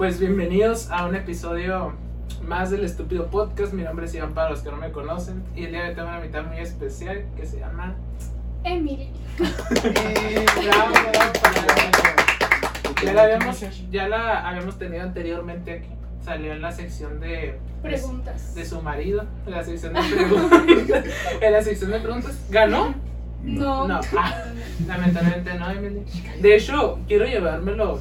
Pues bienvenidos a un episodio más del Estúpido Podcast. Mi nombre es Iván para los que no me conocen. Y el día de hoy tengo una mitad muy especial que se llama. Emily. Bravo, bravo, bravo. Ya la habíamos, ya la habíamos tenido anteriormente aquí. Salió en la sección de. Preguntas. De su marido. En la sección de preguntas. en la sección de preguntas. ¿Ganó? No. No. Ah, lamentablemente no, Emily. De hecho, quiero llevármelo.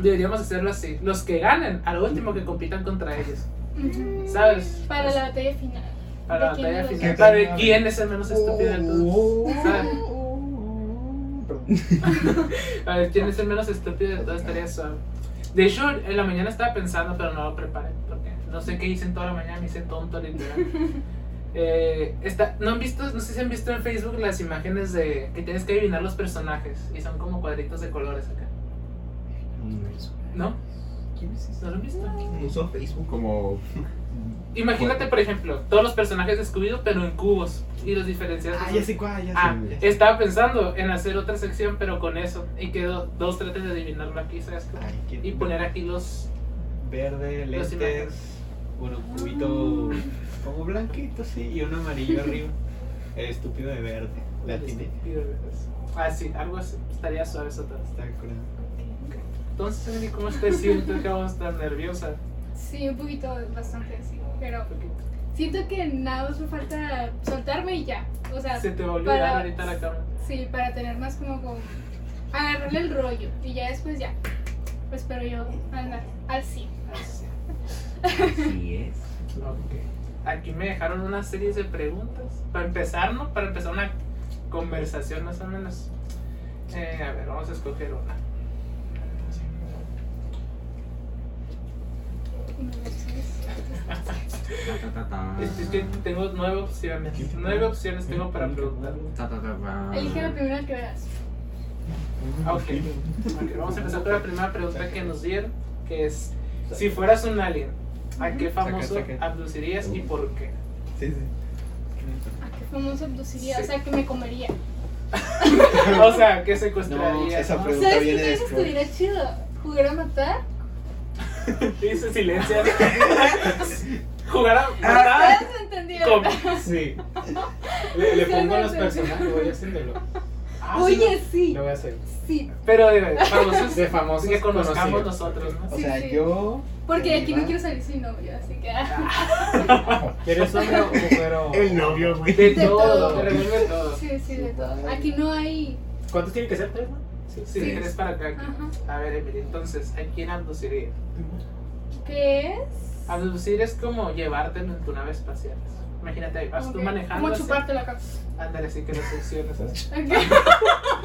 Deberíamos hacerlo así. Los que ganen, al último que compitan contra ellos. ¿Sabes? Para la batalla final. Para la ¿De quién batalla final. dos? Para ver quién es el menos estúpido de todos. ¿Sabes? Para ver quién es el menos estúpido de todos estaría suave. De hecho, en la mañana estaba pensando, pero no lo preparé. Porque no sé qué hice en toda la mañana, me hice tonto literal. Eh, está, ¿no, han visto, no sé si han visto en Facebook las imágenes de que tienes que adivinar los personajes y son como cuadritos de colores acá. ¿No? ¿No lo han visto? Uso Facebook como. Imagínate, por ejemplo, todos los personajes de Scooby-Doo, pero en cubos y los diferencias. Ah, ya sé cuál, ya sé. Ah, ya sé. estaba pensando en hacer otra sección, pero con eso. Y que do- dos traten de adivinarlo aquí, ¿sabes? qué? Ay, qué- Y poner aquí los. Verde, Los lentes, bueno, cubito como blanquito, sí, y uno amarillo arriba. El estúpido de verde. La tiene. Ah, sí, algo así. Estaría suave eso todo. Está curado. Entonces, Emily, ¿cómo te sientes que vamos tan nerviosa? Sí, un poquito, bastante así. Pero siento que nada más me falta soltarme y ya. O sea, Se te va a para- ahorita la cámara. sí, para tener más como, como agarrarle el rollo. Y ya después ya. Pues espero yo andar al 100. Así es. Ok. Aquí me dejaron una serie de preguntas. Para empezar, ¿no? Para empezar una conversación más o menos. Eh, a ver, vamos a escoger una. Es, es que tengo nueve opciones. Nueve opciones tengo para preguntar. Ta, ta, ta, ta. Elige la primera que veas. Ah, Ok. Ok, Vamos a empezar con la primera pregunta que nos dieron. Que es, si fueras un alien, ¿a qué famoso abducirías y por qué? Sí, sí. ¿A qué famoso abduciría? Sí. O sea, que me comería. o sea, ¿qué secuestrarías? No, esa ¿no? pregunta- ¿Sabes qué viene también después. estuviera chido? ¿Jugar a matar? Dice silencio. Jugar a matar. ¿Ustedes me entendieron? ¿Cómo? Sí. Le, le Sí, pongo los personajes, voy haciéndolo. Ah, sí, Oye, sí. Lo voy a hacer. Sí. Pero de famosos, De famosos que conozcamos conocidos. nosotros, ¿no? O Sí, sea, sí. yo. Porque aquí no quiero salir sin novio, así que. ah. ¿Quieres hombre o mujer o.? El novio, güey. De De todo, todo. revuelve todo. Sí, sí, de todo. Aquí no hay. ¿Cuántos tienen que ser? ¿Tres, no? Sí. Si Sí. eres para acá. Ajá. A ver, Emily, entonces, ¿a quién abduciría? ¿Qué es? Abducir es como llevártelo en tu nave espacial. Imagínate, vas tú Ok. manejando. Como la cabeza. Ándale, así que lo succionas. así.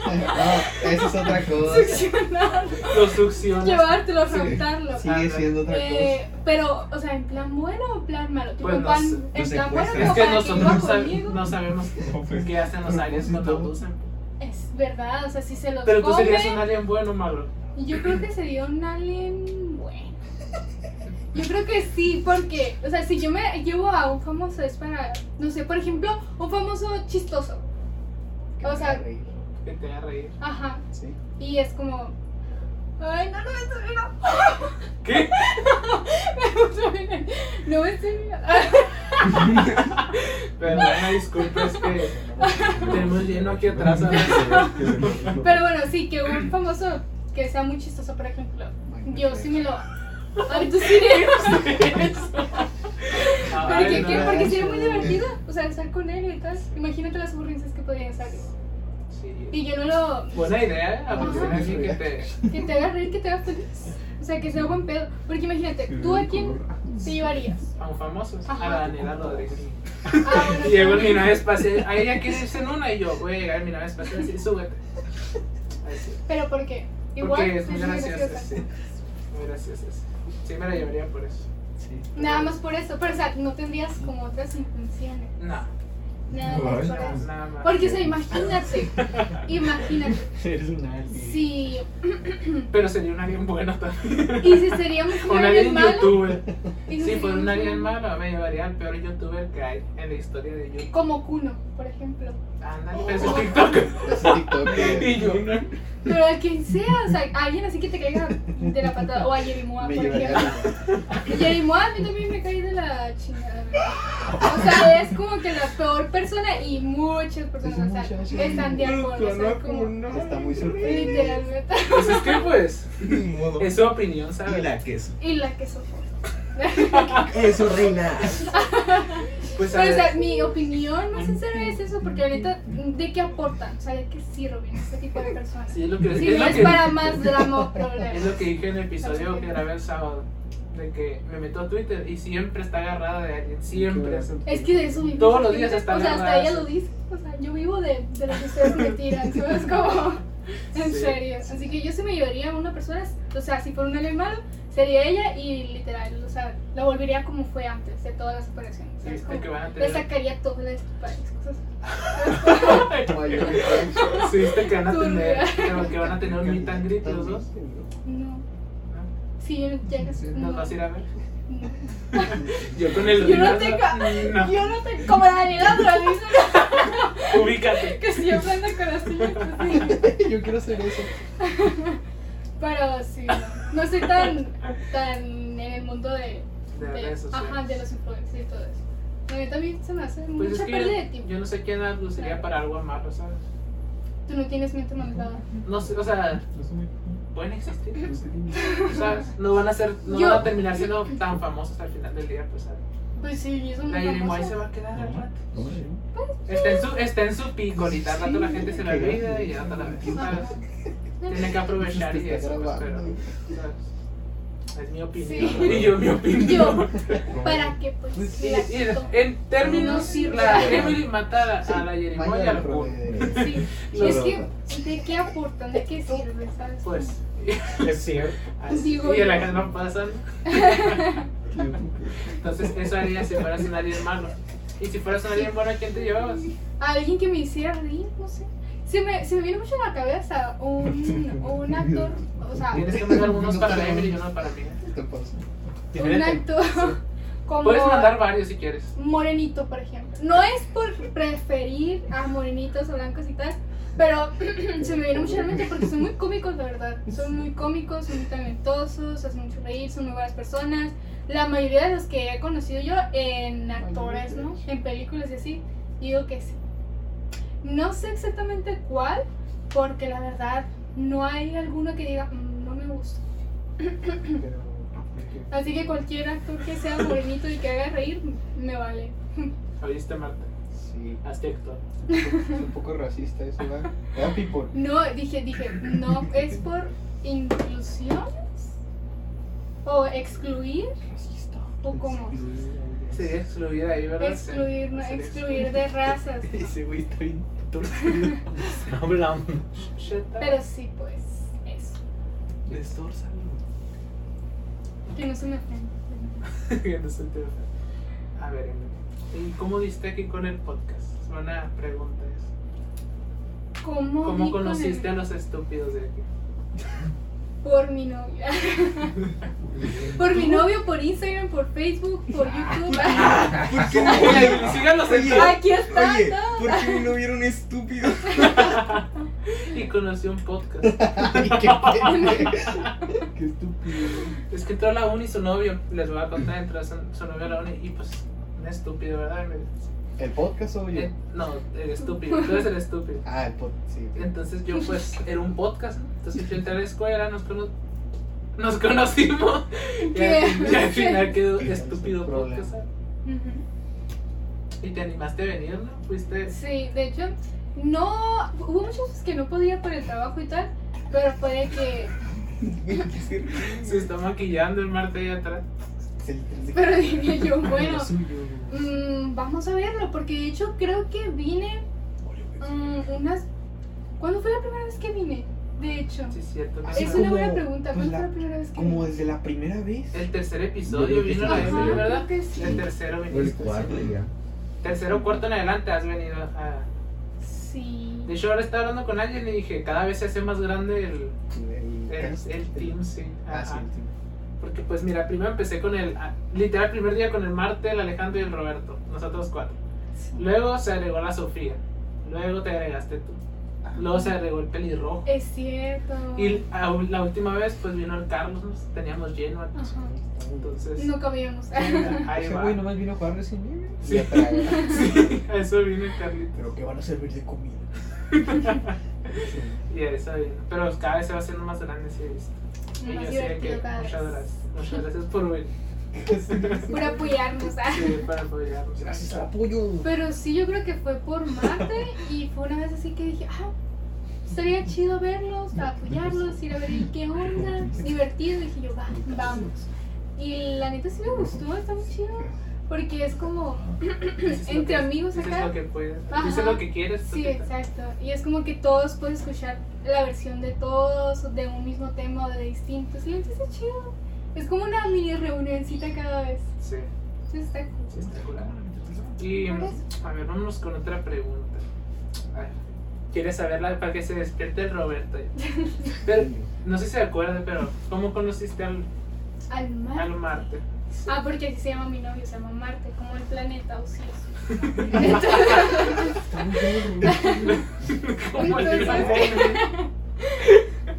No, eso es otra cosa. Succionar. Lo succionas. Llevártelo, Sí. raptarlo. Sigue siendo otra Eh, pero, o sea, ¿en plan bueno o en plan malo? Tipo, Pues en no plan, en bueno Es que nosotros no, sab- conmigo. no sabemos qué hacen los aliens cuando abducen. Es verdad, o sea, si se los Pero tú come, serías un alien bueno o malo. yo creo que sería un alien bueno. Yo creo que sí, porque, o sea, si yo me llevo a un famoso es para, no sé, por ejemplo, un famoso chistoso. O sea, Que te haga reír. ajá, Sí. y es como, ay, no, no me estoy viendo. ¿Qué? No me estoy una disculpa, es que tenemos lleno aquí atrás. ¿sabes? Pero bueno, sí, que un famoso que sea muy chistoso, por ejemplo, yo sí me lo abduciría. Ay, Porque, no, ¿qué? no, Porque sería muy divertido, o sea, estar con él y tal. Imagínate las ocurrencias que podrían salir. Sí. Y yo no lo. Buena idea, ¿eh? a alguien que te. Que te haga reír, que te haga feliz. O sea, que sea buen pedo. Porque imagínate, ¿tú a quién te llevarías? A un famoso, a Ajá. Daniela Rodríguez. Ah, bueno, Y llego en mi nave espacial. A ella quiere irse en una y yo voy a llegar en mi nave espacial así, súbete. Así. ¿Pero por qué? Igual. Porque es muy graciosa. graciosa. Sí. Muy graciosa. Sí, me la llevaría por eso. Sí. Nada más por eso. Pero, o sea, no tendrías como otras intenciones. No. Nada más Ay, por no. eso. Nada más. Porque, o sea, imagínate, imagínate, Eres un alien. si, Pero sería un alien bueno también. y si seríamos un Un alien alien malo, youtuber. si Si fuera un alien malo, me llevaría al peor youtuber que hay en la historia de YouTube. Como Kuno, por ejemplo. Ándale, pero ese es TikTok. Es TikTok. Y. Pero a quien sea, o sea, a alguien así que te caiga de la patada, o a Jerimoa, por ejemplo. Jerimoa a mí también me cae de la chingada. O sea, es como que la peor persona y muchas personas o sea, Muchas, sí. están de acuerdo. O sea, como, Está muy sorprendido. literalmente. Pues es que, pues, Modo. es su opinión, Y ¿sabes? la queso. Y la que soporto. Eso, reina. Pues, a Pero, o sea, ver, mi opinión más sincera es eso, porque ahorita, ¿de qué aportan? O sea, ¿de qué sirven este tipo de personas? sí, es lo que, Si es no lo es que- para más drama o Es problemas. lo que dije en el episodio que grabé el sábado. De que me meto a Twitter y siempre está agarrada de alguien. Siempre. Es que de eso vivo. Todos los días está O sea, hasta ella lo dice. O sea, yo vivo de, de lo que ustedes me tiran. ¿Sabes? Como. En Sí. serio. Así que yo sí me llevaría a una persona. O sea, si fuera un alien malo, sería ella y literal. O sea, la volvería como fue antes de todas las operaciones. Sí, es Como que van a Le tener. sacaría todas las cosas. Sí, viste que van a tener. Que van a tener un meet and greet los dos. No. ¿no? Si llegas. Sí, No. ¿Nos vas a ir a ver? no. Yo con el Yo no tengo. No, Yo no tengo. Como la Alejandra dice ubícate. que siempre anda con las tuyas. pues. Yo quiero hacer eso. Pero sí, no, no estoy tan, tan en el mundo de, De de- redes sociales. ajá, de los influencers y todo eso. A mí también se me hace Pues es mucha que pérdida de yo, tiempo. yo no sé quién la usaría para algo malo, ¿sabes? Tú no tienes mente manejada. No sé, o sea, pueden existir, ¿sabes? No van a ser, no Yo- van a terminar siendo tan famosos al final del día, pues, ¿sabes? Pues sí, eso La muy Yerimoy se va a quedar al rato. Está en su, está en su pico ahorita, al rato la gente se la olvida y ya no la ve, ¿sabes? Tiene que aprovechar y eso, pues, pero. ¿sabes? Es mi opinión. Sí. Y yo, mi opinión. Yo, ¿para qué? Pues Y- y en términos, No sirve. la Emily matara a la Yerimoy y. Sí, es que, ¿de qué aportan? ¿De qué sirve? ¿Sabes? Pues, Es cierto. Digo y en la casa no pasan. Entonces, eso haría si fueras un alien malo. Y si fueras un alien bueno, ¿a quién te llevabas? Alguien que me hiciera reír, no sé. Se me, se me viene mucho a la cabeza un, un actor, o sea, Tienes que mandar unos para la Emily y uno para mí. ¿Qué te pasa? un actor como Puedes mandar varios si quieres. morenito, por ejemplo. No es por preferir a morenitos o blancos y tal, pero se me viene mucho a la mente porque son muy cómicos, la verdad. Son muy cómicos, son muy talentosos, hacen mucho reír, son muy buenas personas. La mayoría de los que he conocido yo en actores, ¿no? En películas y así, digo que sí. No sé exactamente cuál, porque la verdad no hay alguno que diga, "Mm, no me gusta. Así que cualquier actor que sea morenito y que haga reír, me vale. ¿Oíste, Marta? Sí, Hazte actor. es un poco racista eso, ¿verdad? ¿Verdad, people? No, dije, dije, no, es por inclusiones o excluir Racista. o cómo. Sería excluida ahí, ¿verdad? Excluir, no, excluir de razas. Ese güey está bien Hablamos. Up. Pero sí, pues, eso. Destórzalo. Que no se me ofenda. Que no se te ofenda. A ver. ¿Y cómo diste aquí con el podcast? Es una pregunta eso. ¿Cómo, ¿Cómo con conociste el- a los estúpidos de aquí? Por mi novia. por mi novio, por Instagram, por Facebook, por YouTube. ¿Por qué no? Oye, síganos en Oye, Aquí está. Oye, todo. ¿por qué no vieron estúpido? y conocí un podcast. Ay, qué. Qué estúpido. Es que entró a la uni y su novio, les voy a contar, entró su, su novio a la uni y pues, un estúpido, ¿verdad? ¿El podcast o yo? Eh, no, el estúpido, tú eres el estúpido. Ah, el podcast, sí. Entonces yo pues era un podcast, ¿no? Entonces yo entré a la escuela, nos, cono- nos conocimos y al, fin- y al final quedó estúpido podcast. Ujú. Y te animaste a venir, ¿no? Fuiste... Sí, de hecho, no. Hubo muchas veces que no podía por el trabajo y tal, pero fue de que. Se está maquillando el Marte ahí atrás. Pero dije yo, bueno, mm, vamos a verlo, porque de hecho creo que vine mm, unas. ¿Cuándo fue la primera vez que vine? De hecho, Sí, es cierto. ¿no? Así es como- una buena pregunta. pues ¿Cuándo fue la- primera vez que Como desde la primera vez. El tercer episodio vino la Emily, ¿verdad? creo que sí. El tercero O el cuarto ya. tercero o cuarto en adelante has venido a... Sí. De hecho, ahora estaba hablando con alguien y dije, cada vez se hace más grande el, El, el, team, sí. Ah, sí, Ajá. el team. Porque pues mira, primero empecé con el, ah, literal, primer día con el Marte, el Alejandro y el Roberto, nosotros cuatro. Luego se agregó la Sofía, luego te agregaste tú. Luego se agregó el pelirrojo. Es cierto. Y la última vez pues vino el Carlos, nos teníamos lleno. Ajá. Entonces, No cabíamos. ahí Ese va. güey nomás vino a jugar Evil. Sí. Sí, a eso vino el Carlito. Pero que van a servir de comida. Y a eso vino. Pero cada vez se va haciendo más grande, sí visto. Y yo sé que muchas gracias. Muchas gracias por venir. Por apoyarnos. ah. Sí, para apoyarnos. Gracias al apoyo. Pero sí, yo creo que fue por Marte y fue una vez así que dije, ah, estaría chido verlos, apoyarlos, ir a ver qué onda, divertido. dije yo, va, vamos. Y la neta sí me gustó, está muy chido. Porque es como entre que- amigos dices acá. lo que puedes. Ajá. Dices lo que quieres. Sí, exacto. Y es como que todos pueden escuchar la versión de todos, de un mismo tema o de distintos. Y eso está chido. Es como una mini reunioncita cada vez. Sí, Sí, está cool. sí, está cool. Y a ver, vámonos con otra pregunta. A ver, ¿Quieres saberla para que se despierte el Roberto? Pero, no sé si se acuerda, pero ¿cómo conociste al, Al mar. al Marte? Ah, porque así se llama mi novio, se llama Marte, como el planeta ocioso. ¿Cómo le Entonces-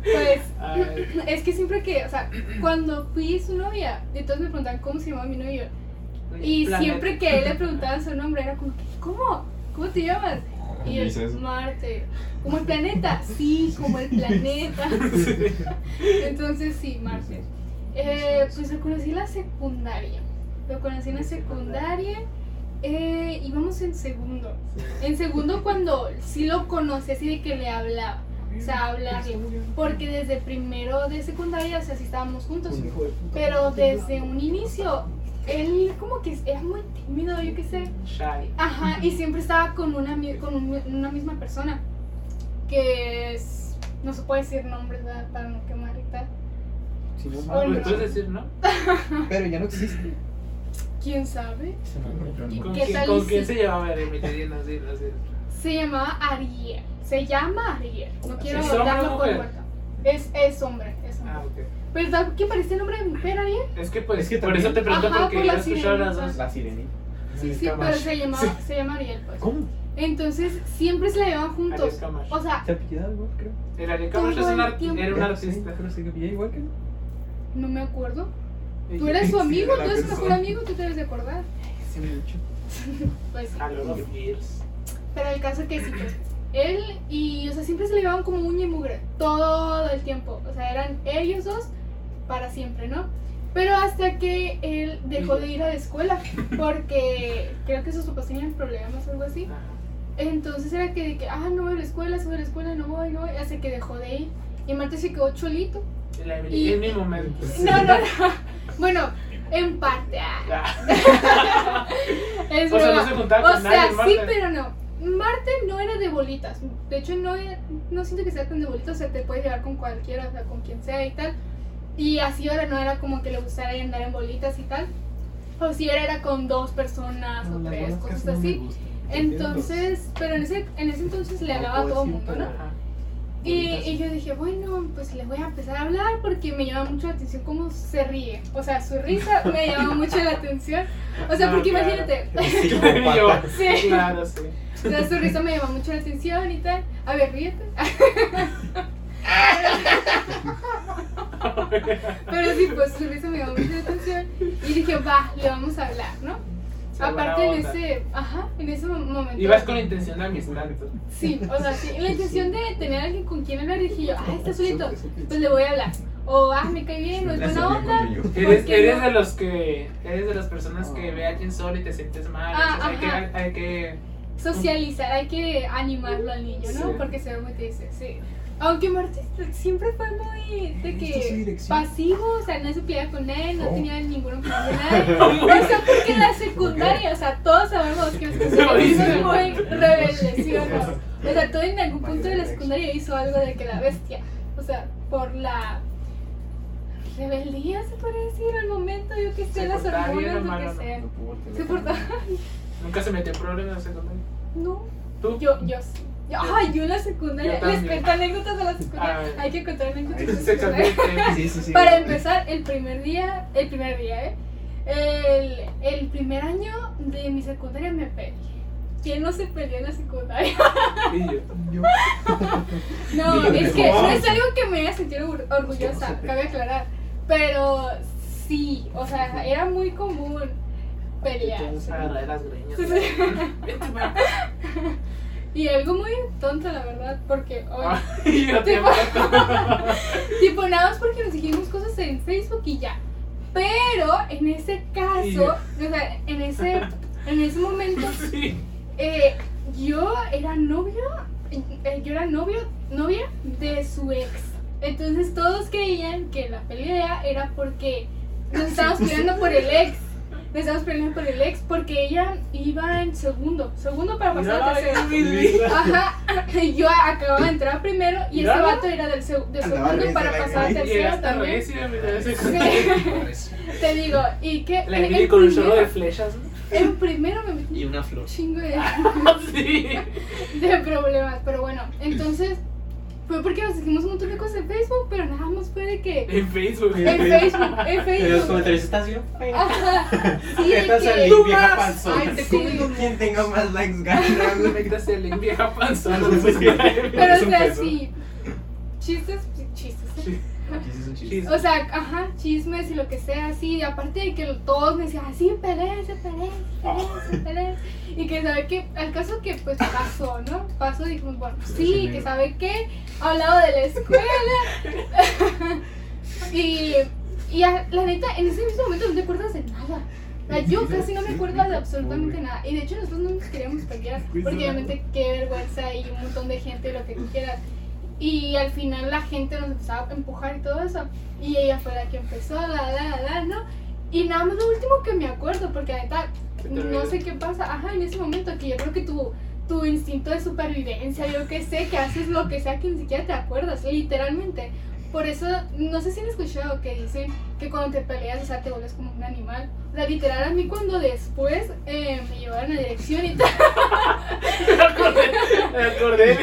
Pues Ay, es que siempre que, o sea, cuando fui su novia, y todos me preguntaban cómo se llamaba mi novio. Y planeta. siempre que a él le preguntaban su nombre, era como, ¿cómo? ¿Cómo te llamas? Y él, Dices. Marte. ¿Como el planeta? Sí, como el planeta. Entonces sí, Marte. Eh, pues lo conocí en la secundaria. Lo conocí en la secundaria. Eh, íbamos en segundo. En segundo cuando sí lo conocí así de que le hablaba. O sea, hablarle. Porque desde primero de secundaria, o sea, sí estábamos juntos. Pero desde un inicio, él como que era muy tímido, yo qué sé. Shy. Ajá, y siempre estaba con una, con un- una misma persona. Que es. No se puede decir nombres, ¿verdad? Para no quemar y tal. Si no mames. Pues puedes decir, ¿no? Pero ya no existe. ¿Quién sabe? Ese nombre. ¿Y ¿Con, qué quién, tal ¿con quién se dinos. Se llamaba Ariel. Se llama Ariel. No quiero ¿Es darlo por muerto. Es, es hombre, es hombre. Ah, ok. Pero ¿sabes qué parece nombre de mujer, Ariel? Es que pues, Es que por eso te pregunto Ajá, porque por yo la he escuchado las dos. La sirenita. Sí, sí, pero se, llamaba, se llama Ariel, pues. ¿Cómo? Entonces, siempre se la llevaban Ariel juntos. Camacho. O sea, Se apellidaba igual, creo. El Ariel Camacho era un Sí, artista. pero se apellidaba igual que no. no me acuerdo. Tú eres su Sí, amigo, tú eres su mejor amigo, tú te debes de acordar. Sí, mucho. Pues sí. A los Beers. Pero el caso es que sí, pues. Él y, o sea, siempre se le llevaban como uña y mugre. Todo el tiempo. O sea, eran ellos dos para siempre, ¿no? Pero hasta que él dejó de ir a la escuela. Porque creo que sus papás tenían problemas o algo así. Entonces era que, de que, ah, no voy a la escuela, soy a la escuela, no voy, no voy. Hasta que dejó de ir. Y Marte se quedó cholito. La Y- en mi momento. No, no, no. Bueno, en parte. ah. Es O sea, no se O con sea, nadie, sí, pero no. Marte no era de bolitas. De hecho, no, era- no siento que sea tan de bolitas. O sea, te puedes llevar con cualquiera, o sea, con quien sea y tal. Y así ahora no era como que le gustara andar en bolitas y tal. O si era, era con dos personas o No, tres, cosas así. Entonces, pero en ese, en ese entonces le hablaba a todo el mundo, ¿no? Y, yo dije, bueno, pues le voy a empezar a hablar porque me llama mucho la atención cómo se ríe. O sea, su risa me llama mucho la atención. O sea, No, porque claro. imagínate, Yo, Sí. Claro, sí. o sea, su risa me llama mucho la atención y tal. A ver, ríete. Pero sí, pues su risa me llamó mucho la atención. Y dije, va, le vamos a hablar, ¿no? Aparte en ese, ajá, en ese momento. Ibas con intención de amistad. Sí, o sea, sí, la intención de tener a alguien con quien hablar, dije yo, ah, está solito, pues le voy a hablar. O, ah, me cae bien, o es buena onda. Eres, qué eres no? de los que eres de las personas que ve a alguien solo y te sientes mal. Ah, entonces hay, que, ajá. hay que Socializar, hay que animarlo al niño, ¿no? Sí. Porque se ve muy triste, sí. Aunque Martín siempre fue muy de ¿Esta es su que pasivo, o sea, no se peleaba con él, no Oh. tenía ninguna opinión de nadie. O sea, porque en la secundaria, o sea, todos sabemos que los secundarios muy rebeldes, ¿sí o no? O sea, todo en algún punto de la secundaria hizo algo de que la bestia, o sea, por la rebeldía, se podría decir, al momento, yo que sé, las hormonas, lo que ¿no? sea. No Se portaba. Nunca se metió en problemas en la secundaria. No, ¿Tú? yo, yo sí. Yo, ay, yo en la secundaria. Yo Les cuento anécdotas de la secundaria. Hay que contar anécdotas de la secundaria. el tema. Sí, sí, sí. Para empezar, el primer día, el primer día, ¿eh? El, el primer año de mi secundaria me peleé. ¿Quién no se peleó en la secundaria? Yo. No, Dígame, es que no es algo que me haya sentido or- orgullosa, se cabe aclarar. Pero sí, o sea, era muy común pelear. Entonces agarré las greñas. Y algo muy tonto, la verdad, porque hoy, Ay, yo te Tipo- tipo, nada más porque nos dijimos cosas en Facebook y ya. Pero en ese caso, o sea, en ese, en ese momento, Sí. eh, yo era novio, eh, yo era novio, novia de su ex. Entonces todos creían que la pelea era porque nos estábamos peleando por el ex. Nos estábamos peleando por el ex porque ella iba en segundo, segundo para pasar a Ay, tercero. Ajá, y yo acababa de entrar primero y ese ¿Ya? vato era del seg- de segundo para pasar a tercero también. Sí. Te digo, y que La con un chorro de primero- flechas. en primero me metí Y una flor. chingo de, Sí. de problemas, pero bueno, entonces fue porque nos dijimos un montón de cosas en Facebook, pero nada más fue de que En Facebook. en Facebook, en En los Facebook. comentarios estás bien. Ajá, sí, de Estás que- Tú vieja panzona. Ay, sí. Quien tenga más likes gana. Métase el link vieja panzona. Pero o sea, sí, chistes, chistes. Sí. Aquí sí es un chiste. O sea, ajá, chismes y lo que sea, así. Y aparte de que todos me decían, así, peleense, peleense, peleense, peleense. Y que sabe que, al caso que pues pasó, ¿no? Pasó, dijimos, bueno, sí, que sabe que, hablado de la escuela. y, y a- la neta, en ese mismo momento no te acuerdas de nada. O sea, yo casi no me acuerdo de absolutamente nada. Y de hecho nosotros no nos queríamos pelear. Porque obviamente qué vergüenza y un montón de gente, lo que tú quieras. Y al final la gente nos empezaba a empujar y todo eso. Y ella fue la que empezó, la, la, la, la, ¿no? Y nada más lo último que me acuerdo, porque la neta, no sé qué pasa. Ajá, en ese momento que yo creo que tu, tu instinto de supervivencia, yo que sé, que haces lo que sea que ni siquiera te acuerdas, literalmente. Por eso, no sé si han escuchado que dicen que cuando te peleas, o sea, te vuelves como un animal. O sea, literal, a mí cuando después eh, me llevaron a dirección y tal. Me acordé, me acordé.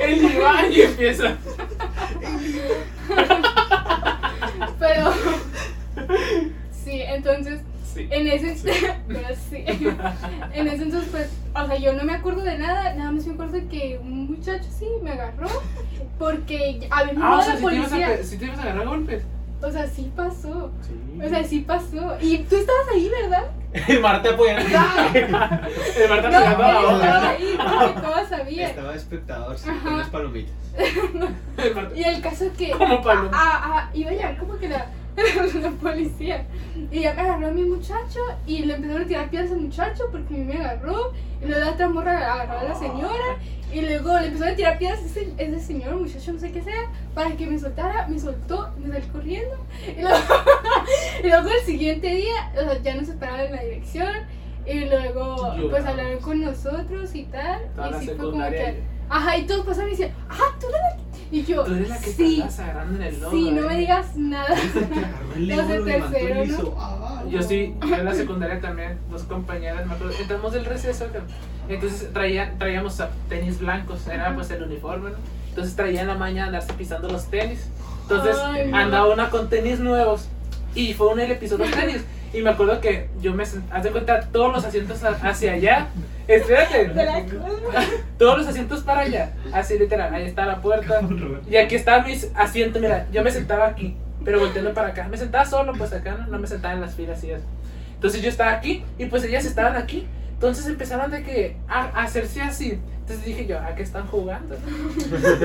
El Iván y empieza. Pero. Sí, entonces, Sí. en ese. Pero sí. En ese entonces, pues, o sea, yo no me acuerdo de nada, nada más me acuerdo de que un muchacho sí me agarró porque había un Ah, o de sea, si te, ibas a, policía. si te ibas a agarrar a golpes. O sea, sí pasó. Sí. O sea, sí pasó. Y tú estabas ahí, ¿verdad? Marta apoyando. El Marta No, pegando a la estaba ahí porque todos sabían. Estaba espectador, sí, con unas palomitas. Y el caso es que Como paloma. ah, ah, iba a llegar como que la, la policía. Y ya me agarró a mi muchacho y le empezaron a tirar piedras al muchacho porque a mí me agarró. Y luego la otra morra agarró a la señora. Y luego le empezaron a tirar piedras a ese, ese señor, muchacho, no sé qué sea, para que me soltara. Me soltó, me salí corriendo. Y luego, y luego el siguiente día o sea, ya nos separaron en la dirección. Y luego, pues hablaron con nosotros y tal. Toda y sí fue como que. Ajá, y todos pasaron y decían, ah, tú eres la que. Y yo, Tú eres la que te sí, andas agarrando en el lodo. sí, no eh. me digas nada. Los de y tercero, le ¿no? hizo, "Ah". Yo sí, yo en la secundaria también, dos compañeras, me acuerdo, entramos del receso, entonces traía, traíamos ah, tenis blancos, era pues el uniforme, ¿no? Entonces traía en la mañana andarse pisando los tenis. Entonces Ay, no. andaba una con tenis nuevos y fue un el episodio de tenis. Y me acuerdo que yo me senté, haz de cuenta, todos los asientos hacia allá. Espérate, todos los asientos para allá, así literal, ahí está la puerta. Y aquí estaba mis asientos, mira, yo me sentaba aquí, pero volteando para acá. Me sentaba solo, pues acá, ¿no? No me sentaba en las filas y eso. Entonces yo estaba aquí y pues ellas estaban aquí. Entonces empezaron de que a, a hacerse así. Entonces dije yo, ¿a qué están jugando?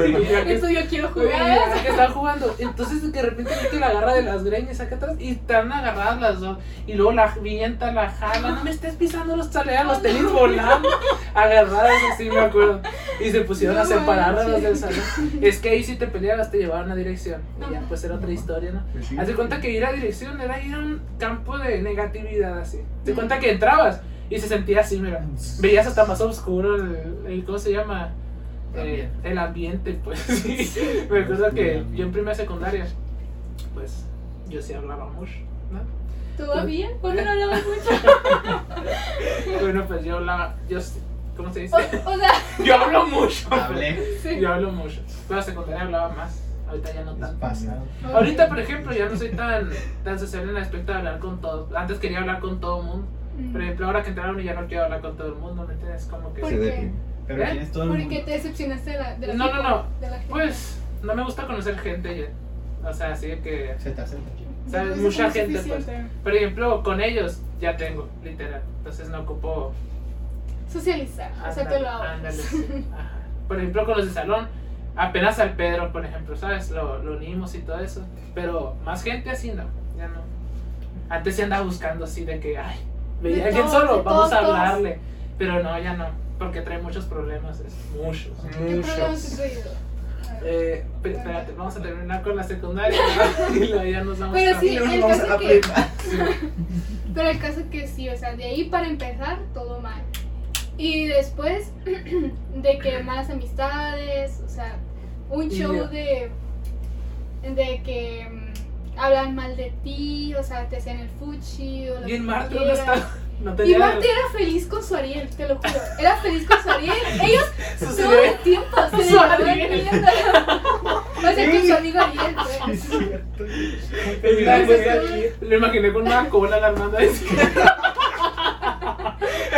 Y yo, ¿a quiero ¿A jugar. qué están jugando? Entonces de repente vi que la agarra de las greñas acá atrás y están agarradas las dos. Y luego la vienta, la jala, no me estés pisando los chaleas, los tenis volando. Agarradas así, me acuerdo. Y se pusieron a separar a los del salón. Es que ahí si te peleabas te llevaban a dirección. Y ya, pues era otra historia, ¿no? Pues de cuenta que ir a dirección era ir a un campo de negatividad así. Te cuenta que entrabas y se sentía así, mira. Veías hasta más oscuro el, el- ¿cómo se llama? Eh, el ambiente, pues sí. Me acuerdo que yo en primera secundaria, pues yo sí hablaba mucho, ¿no? ¿Todavía? ¿Cuándo no hablabas mucho? Bueno, pues yo hablaba, yo, ¿cómo se dice? O, o sea, Yo hablo mucho. Hablé. sí. Yo hablo mucho. Pero en secundaria hablaba más. Ahorita ya no tanto. pasado. Ahorita, por ejemplo, ya no soy tan, tan sociable en el aspecto de hablar con todos. Antes quería hablar con todo el mundo. Mm. Por ejemplo, ahora que uni ya no quiero hablar con todo el mundo, ¿me entiendes? Como que... ¿Por Se qué? Pero ¿Eh? ¿quién es todo el ¿Por mundo? qué te decepcionaste de la, de la No, no, no. de la gente? Pues, no me gusta conocer gente ya. O sea, así de que... Se te hace. ¿Sabes? No, Mucha gente, pues. Por ejemplo, con ellos ya tengo, literal. Entonces no ocupo... Socializar, o sea, te lo hago. ándale, sí. Ajá. Por ejemplo, con los de salón, apenas al Pedro, por ejemplo, ¿sabes? Lo, lo unimos y todo eso. Pero más gente así no, ya no. Antes se andaba buscando así de que, ay, veía a alguien solo, vamos a hablarle. Pero no, ya no, porque trae muchos problemas, es muchos. ¿Qué problemas has Muchos. Eh, espérate, vamos a terminar con la secundaria ¿no? y luego ya nos vamos Pero a- sí, Y luego el vamos a caso que, pero el caso que sí, o sea, de ahí para empezar, todo mal. Y después de que malas amistades, o sea, un show de, de que mm, hablan mal de ti, o sea, te hacían el fuchi o lo Y el que Marte. ¿dónde está? No Y tenía Marte era feliz con su Ariel, te lo juro. Era feliz con su Ariel. Ellos todo el tiempo se Su Ariel. O sea, con su amigo Ariel, pues. Es cierto. Güey. Lo imaginé con una cola la Armando ahí.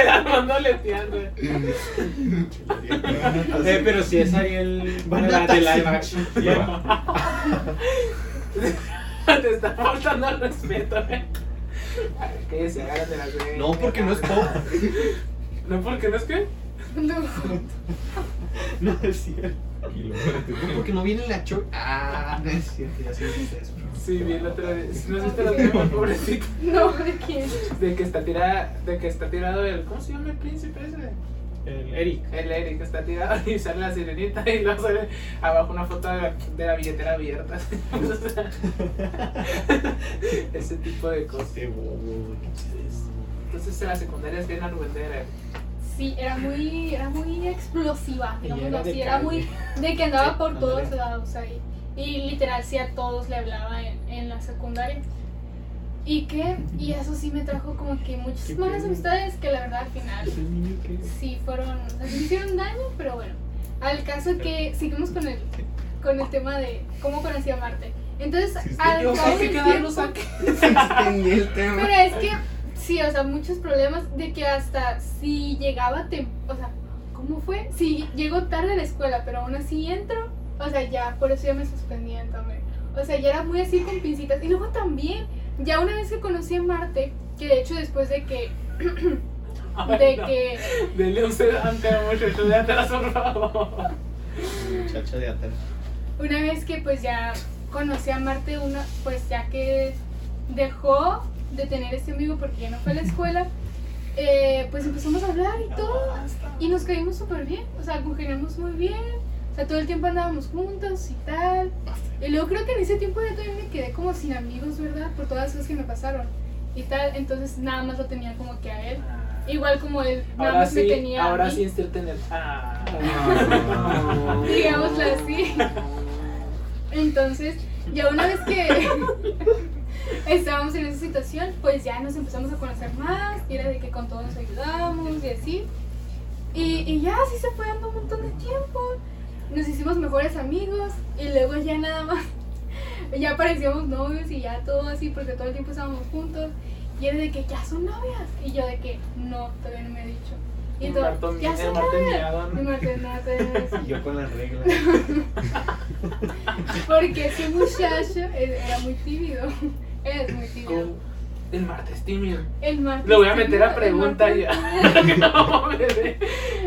El Armando leteando. Eh, pero si es Ariel de la, de live action. Te está faltando el respeto, eh. A ver, que se agarran de las. No, porque no es pop. No, porque no es que. No. No es cierto. No, porque no viene la cho. Ah, no es cierto. Ya sé lo que es, bro. Sí, vi el otro día. No sé si te lo digo, pobrecito. No, ¿de quién? De que está tirada, de que está tirado el. ¿Cómo se llama el príncipe ese? El Eric. El Eric está tirado y sale la sirenita y luego sale abajo una foto de la, de la billetera abierta. Ese tipo de cosas. Bobo. Entonces en la secundaria es bien argüendera. Sí, era muy, era muy explosiva, de así. Era muy de que andaba por todos lados ahí. Y literal, sí a todos le hablaba en, en la secundaria. ¿Y qué? Y eso sí me trajo como que muchas malas amistades que la verdad al final que. sí fueron, me hicieron daño, pero bueno. Al caso que seguimos con el, con el tema de cómo conocí a Marte. Entonces, que al Yo cabo que del tiempo-. Se el tema. Pero es que, sí, o sea, muchos problemas de que hasta si llegaba, o sea, ¿cómo fue? Si llegó tarde a la escuela, pero aún así entro, o sea, ya, por eso ya me suspendían también. O sea, ya era muy así con pincitas. Y luego también, ya una vez que conocí a Marte, que de hecho después de que, Ay, de no. que, Dele un sedante a muchacho de atrás, por favor. Muchacha de atrás. una vez que pues ya conocí a Marte, una, pues ya que dejó de tener este amigo porque ya no fue a la escuela, eh, pues empezamos a hablar y todo. Y nos caímos súper bien, o sea, congeniamos muy bien. O sea, todo el tiempo andábamos juntos y tal. Y luego creo que en ese tiempo ya también me quedé como sin amigos, ¿verdad? Por todas las cosas que me pasaron y tal. Entonces nada más lo tenía como que a él. Igual como él nada Ahora más me sí, tenía a ahora mí, sí en el. Ah. digámoslo así. Entonces, ya una vez que estábamos en esa situación, pues ya nos empezamos a conocer más. Y era de que con todos nos ayudamos y así. Y, y ya así se fue dando un montón de tiempo. Nos hicimos mejores amigos. Y luego ya nada más. Ya parecíamos novios y ya todo así, porque todo el tiempo estábamos juntos. Y era de que ya son novias. Y yo de que no, todavía no me he dicho. Y El todo, Marto- ya son novias. miado, ¿no? Y Martín. Y yo con las reglas. Porque ese muchacho era muy tímido. Es muy tímido. El martes tímido. El martes. Lo voy a meter a tímido, el pregunta ya. no, bebé.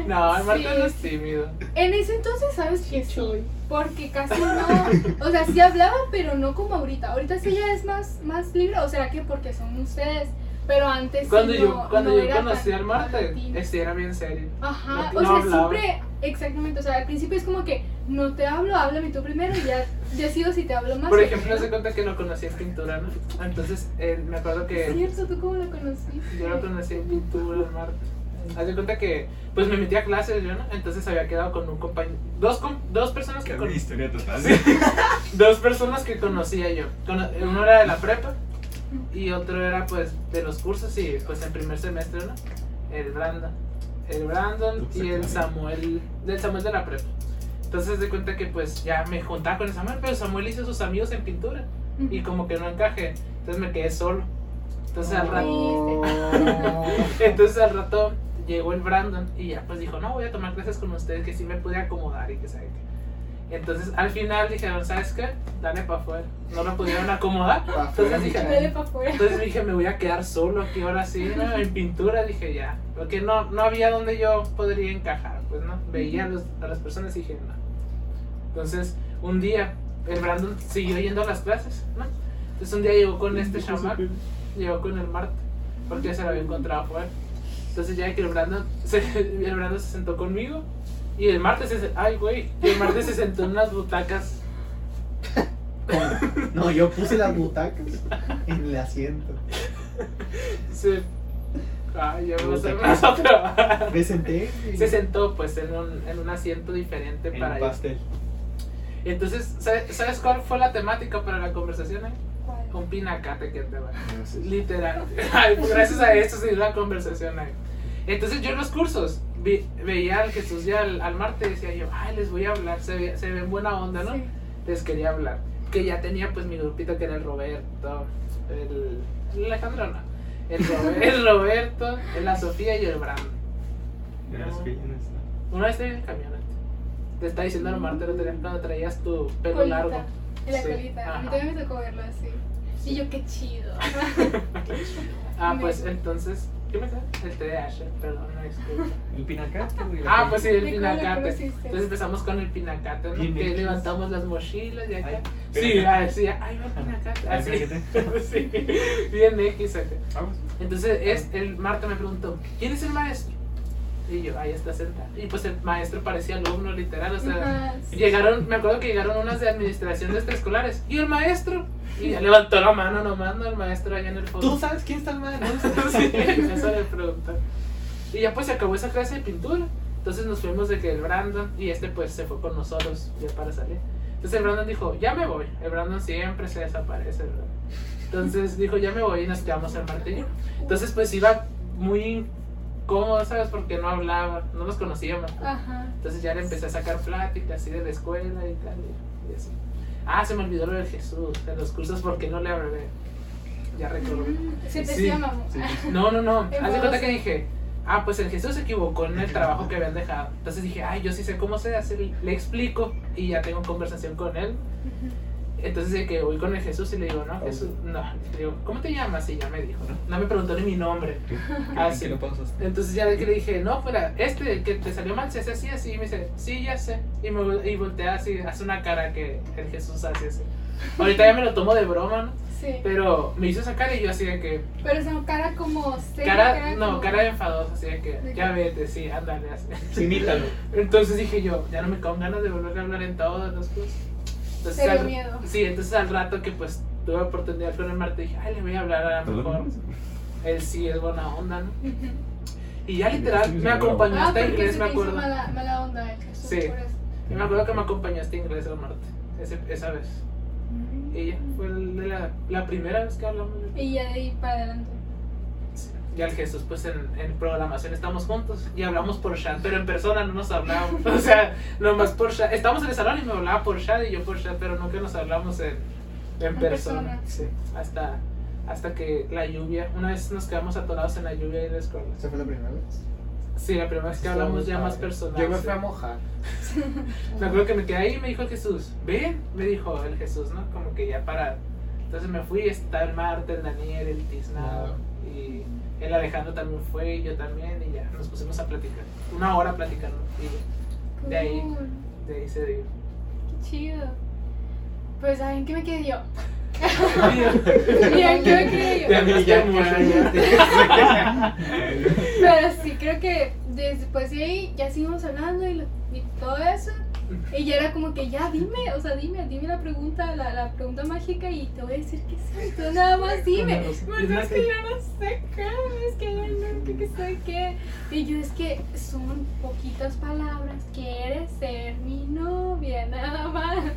No, el martes Sí. no es tímido. En ese entonces, ¿sabes que sí? Porque casi no. O sea, sí hablaba, pero no como ahorita. Ahorita sí ya es más, más libre. O será que porque son ustedes. Pero antes. sí Cuando no- yo, cuando no yo conocí al Marte, este era bien serio. Ajá, no- o no sea, hablaba. siempre, exactamente, o sea, al principio es como que no te hablo, háblame tú primero y ya decido si te hablo más. Por ejemplo, se cuenta que lo conocí en pintura, ¿no? Entonces, eh, me acuerdo Es que cierto, ¿tú cómo lo conociste? yo lo conocí en pintura el Marte. Haz de cuenta que, pues me metí a clases yo, ¿no? Entonces había quedado con un compañero, dos, com- dos personas que Qué con- historia total. Sí. dos personas que conocía yo. Uno era de la prepa y otro era pues de los cursos y pues en primer semestre, ¿no? El Brandon. El Brandon y el Samuel, del Samuel de la prepa. Entonces de cuenta que pues ya me juntaba con el Samuel, pero Samuel hizo sus amigos en pintura y como que no encajé, entonces me quedé solo. Entonces al rato, Oh. entonces al rato llegó el Brandon y ya pues dijo, no, voy a tomar clases con ustedes que sí me pude acomodar y que sabe qué. Entonces al final dijeron, ¿sabes qué? Dale para afuera. No lo pudieron acomodar. Entonces dije, Dale para afuera. entonces dije, me voy a quedar solo aquí ahora sí, ¿no? En pintura dije ya. Porque no, no había donde yo podría encajar, pues no. Veía a, los- a las personas y dije, no. Entonces, un día, el Brandon siguió yendo a las clases, ¿no? Entonces un día llegó con este chamán, llegó con el Marte, porque se lo había encontrado afuera. Entonces ya que el Brandon se, el Brandon se sentó conmigo y el Marte se ay güey, y el Marte se sentó en unas butacas. No, yo puse las butacas en el asiento. Se, ay, ya me otra. Me senté. y- Se sentó pues en un, en un asiento diferente En para un pastel. Entonces, ¿sabes, ¿sabes cuál fue la temática para la conversación? ahí? ¿Cuál? Un pinacate que te va. Literal. Ay, pues gracias a esto se dio la conversación ahí. Entonces yo en los cursos vi- veía al Jesús y al, al Marte y decía yo, ay, les voy a hablar, se, ve- se ven buena onda, ¿no? Sí. Les quería hablar. Que ya tenía pues mi grupito que era el Roberto, el, el Alejandro no, el, Robe- el Roberto, la Sofía y el Brandon. Ya no. Una vez en el camioneta. Te está diciendo al Marte cuando traías tu pelo Colita, largo. En la Sí, colita. A mí también me tocó verlo así. Y yo, qué chido. Ah, pues entonces, ¿qué me? El té de Asher, perdón, no disculpa. El pinacate, güey. Ah, pues sí, el ¿De cuál le pinacate. Entonces empezamos con el pinacate, ¿no? Que levantamos las mochilas y acá. Ay, Sí, así, ay, va el pinacate. Ay, Así. Sí, bien X acá. Entonces es, el Marta me preguntó, ¿quién es el maestro? Y yo, ahí está sentado. Y pues el maestro parecía alumno literal, o sea, Ajá, sí. llegaron, me acuerdo que llegaron unas de administración de extraescolares. ¿Y el maestro? Y ya levantó la mano nomás, ¿no? El maestro allá en el fondo. ¿Tú sabes quién está el maestro? sí, eso le preguntan. Y ya pues se acabó esa clase de pintura. Entonces nos fuimos de que el Brandon y este pues se fue con nosotros ya para salir. Entonces el Brandon dijo, ya me voy. El Brandon siempre se desaparece, ¿verdad? Entonces dijo, ya me voy y nos quedamos el martillo. Entonces pues iba muy ¿sabes? Porque no hablaba, no nos conocíamos. Ajá. Entonces ya le empecé a sacar pláticas así de la escuela y tal. Y, así. Ah, se me olvidó lo del Jesús, en los cursos porque no le hablé. Ya recordé. Mm, Se te Sí, llama. sí. No, no, no. Haz de cuenta que dije, ah, pues el Jesús se equivocó en el trabajo que habían dejado. Entonces dije, ay, yo sí sé cómo se hace, le explico y ya tengo conversación con él. Entonces de que voy con el Jesús y le digo, no, Jesús, no, le digo, ¿cómo te llamas? Y ya me dijo, ¿no? No me preguntó ni mi nombre. Ah, sí. ¿Qué lo puedo sostener? Entonces ya de que le dije, no, fuera, este que te salió mal se hace así, así. Y me dice, sí, ya sé. Y, me, y voltea así, hace una cara que el Jesús hace así. Ahorita ya me lo tomo de broma, ¿no? Sí. Pero me hizo esa cara y yo así de que, Pero esa cara como seria, cara, no, como- cara de enfadosa, así de que, ¿De ya qué? vete, sí, ándale, así. Sí, imítalo. Entonces dije yo, ya no me con ganas de volver a hablar en todas las cosas. Entonces, al- miedo. Sí, entonces al rato que pues tuve oportunidad con el Marte, dije, ay, le voy a hablar a lo mejor. Él sí es buena onda, ¿no? Y ya literal sí, sí, me acompañó Ah, hasta inglés, se me acuerdo. mala, mala onda el Jesús. Sí. por eso. Y me acuerdo que me acompañó hasta inglés el Marte, ese- esa vez. Ella fue la, la primera vez que hablamos. Y ya de ahí para adelante. Sí. Y al Jesús, pues en, en programación estamos juntos y hablamos por chat, pero en persona no nos hablábamos. O sea, nomás por chat. Estamos en el salón y me hablaba por chat y yo por chat, pero nunca nos hablamos en, en En persona. persona. Sí, hasta, hasta que la lluvia, una vez nos quedamos atorados en la lluvia y la escuela. ¿Esa fue la primera vez? Sí, la primera vez que hablamos ya más personal. Yo me fui a mojar. Me acuerdo que me quedé ahí y me dijo el Jesús, ven, me dijo el Jesús, ¿no? Como que ya para. Entonces me fui, está el Marte, el Daniel, el Tiznado y el Alejandro también fue y yo también y ya nos pusimos a platicar. Una hora platicando y ya, De ahí. De ahí se dio. Qué chido. Pues, ¿saben qué me quedé yo? Pero sí, creo que después de ahí ya seguimos hablando y, lo- y todo eso. Y ya era como que ya dime, o sea, dime, dime la pregunta, la, la pregunta mágica y te voy a decir que sí. Tú nada más dime. Los- Pues es que yo no sé qué, es que yo no sé qué sé qué. Y yo es que son poquitas palabras, quieres ser mi novia, nada más.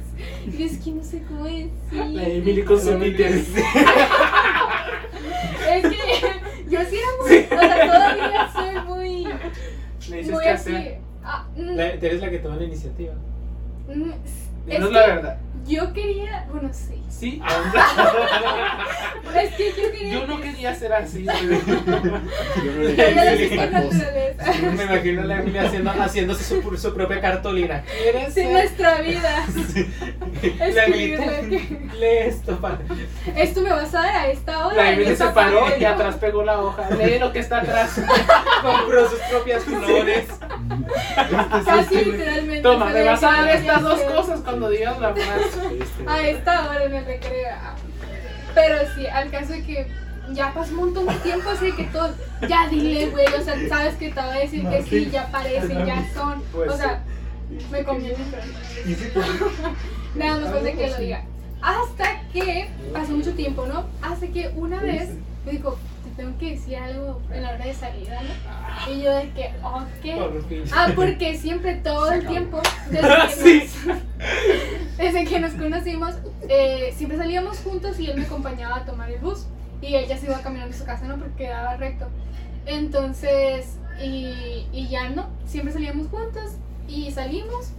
Y es que no sé cómo decir. La Emily con su Peter. O sea, todavía soy muy, Le dices muy así. hacer. Ah, mm, La- eres la que toma la iniciativa. mm, es Dinos que la verdad. Yo quería, bueno, sí. Sí. Es que yo quería. Yo no que- quería ser así. Yo no naturaleza. Me imagino a la Emily haciendo, haciéndose su, su propia cartolina. ¿Quieres Sí, ser? nuestra vida. La Escribirla "Tú, que- lee esto, pa". Esto me vas a dar a esta hora. La Emily se paró y atrás pegó la hoja. Lee lo que está atrás. Compró sus propias flores. Casi literalmente. Toma, me vas a dar estas dos cosas cuando digas la frase. A esta hora en el recreo. Pero sí, al caso de que ya pasó un montón de tiempo, así que todo. Ya dile, güey. O sea, sabes que te va a decir que sí, ya parecen, ya son. Pues O sea, me conviene, pero. Nada más falta que lo diga. Hasta que pasó mucho tiempo, ¿no? Hasta que una vez me dijo, tengo que decir algo en la hora de salida, ¿no? Y yo de que, ok. Ah, porque siempre, todo el tiempo, desde que, Sí. nos, desde que nos conocimos, eh, siempre salíamos juntos y él me acompañaba a tomar el bus. Y él ya se iba caminando a su casa, ¿no? Porque quedaba recto. Entonces, y, y ya no, siempre salíamos juntos y salimos.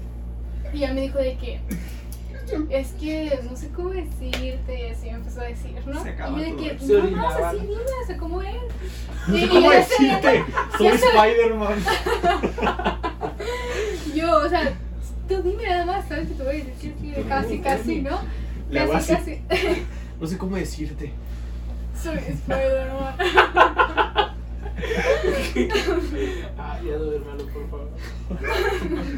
Y él me dijo de que, es que no sé cómo decirte, y así me empezó a decir, ¿no? Se y yo de que, no orinaba, así ¿no? dime, o sea, como él. No sé cómo decirte. Soy Spider-Man. Yo, o sea, tú dime nada más, ¿sabes? Que te voy a decir que casi, casi, ¿no? Casi, casi. No sé cómo decirte. Soy Spider-Man. Ay, ya duérmalo, por favor.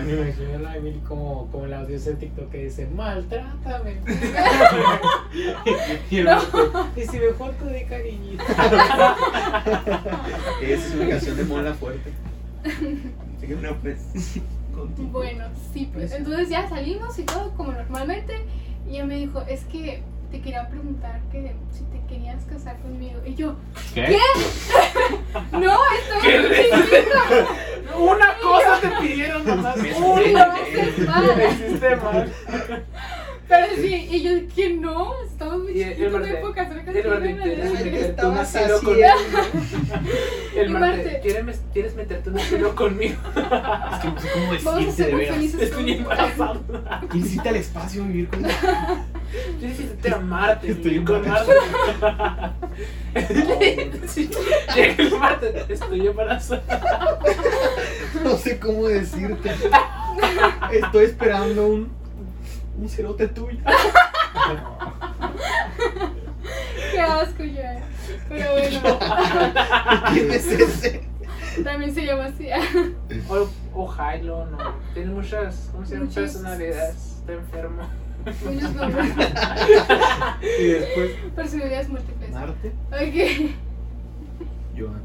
Me imagino a la Emily como, como el audio ese de TikTok que dice, maltrátame. y No. si mejor te doy cariñito. Esa es una canción de Mola Fuerte. Así que no, pues. Contigo. Bueno, sí, pues. Entonces ya salimos y todo como normalmente. Y él me dijo, es que te quería preguntar que si te querías casar conmigo. Y yo, ¿Qué? no, esto ¿Qué le- chiquito. Una cosa te pidieron nomás. No Una. mal. Me hiciste mal. Pero sí, y yo que no, estamos muy chiquitos, la te- vida". te- ¿qué meterte un estabas asilo con- haciendo? El Marte. ¿quieres, ¿quieres meterte un estilo conmigo? Es que no sé cómo Vamos a decirte de veras. Estoy embarazado. ¿Quieres irte al espacio a vivir conmigo? Quieres irte a Marte. Estoy con Marte. Sí, Llega el Marte. Estoy embarazado. No sé cómo decirte. Estoy esperando un. Un cerote tuyo. Qué asco ya. Pero bueno, ¿Quién es ese? también se llama así. O, o Hilo, no. Tiene muchas, ¿cómo se llama? Personalidades. Está enfermo. Muchos nombres. Y después. Personalidades múltiples. Marte. Ok. Joan.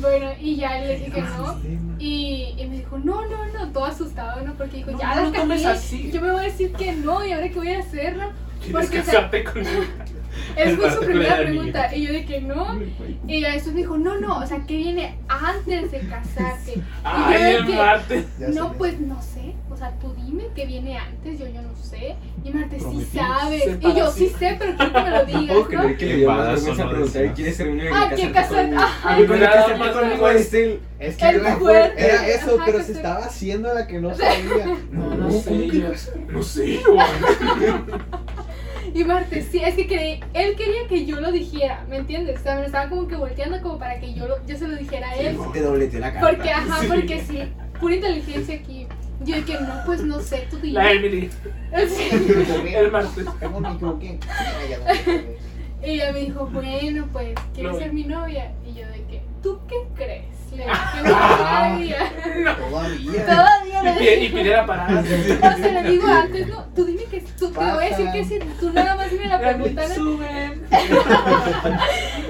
Bueno, y ya le dije que no. Y, y me dijo, no, no, no, todo asustado, ¿no? Porque dijo, No, ya no las cambié, así. Yo me voy a decir que no, y ahora qué voy a hacer, ¿no? Es El fue su primera pregunta. Y yo de que no. Y ya después me dijo, no, no, o sea, ¿qué viene antes de casarte? Y yo Ay, de el que, Marte. Ya no, pues no sé. O sea, tú dime qué viene antes, yo, yo no sé. Y Marte, sí sabes. Y yo sí sé, pero quiero que me lo digas, puedo ¿no? creer que le Qué preguntar. ¿Quieres Ah, que que casarte. Ay, conmigo es el. Es que El era, fuerte. era eso, Ajá, pero se estaba haciendo la que no sabía. No, no ¿cómo sé. yo-? No sé, yo. Y Marte, sí, es que creí, él quería que yo lo dijera, ¿me entiendes? O sea, me lo estaba como que volteando como para que yo, lo, yo se lo dijera a él. Te dobleteé la cara. Porque, ajá, porque sí, pura inteligencia aquí. Yo de que no, pues no sé, tú dime. La Emily. Sí. El Marte. Y ella me dijo, bueno, pues, ¿quieres No. ser mi novia? Y yo de que, ¿tú qué crees? No, todavía. Todavía. Y, pidiera paradas. O sea, le digo antes, no, tú dime que, tú te voy a decir que sí, tú nada más dime la pregunta. ¿no?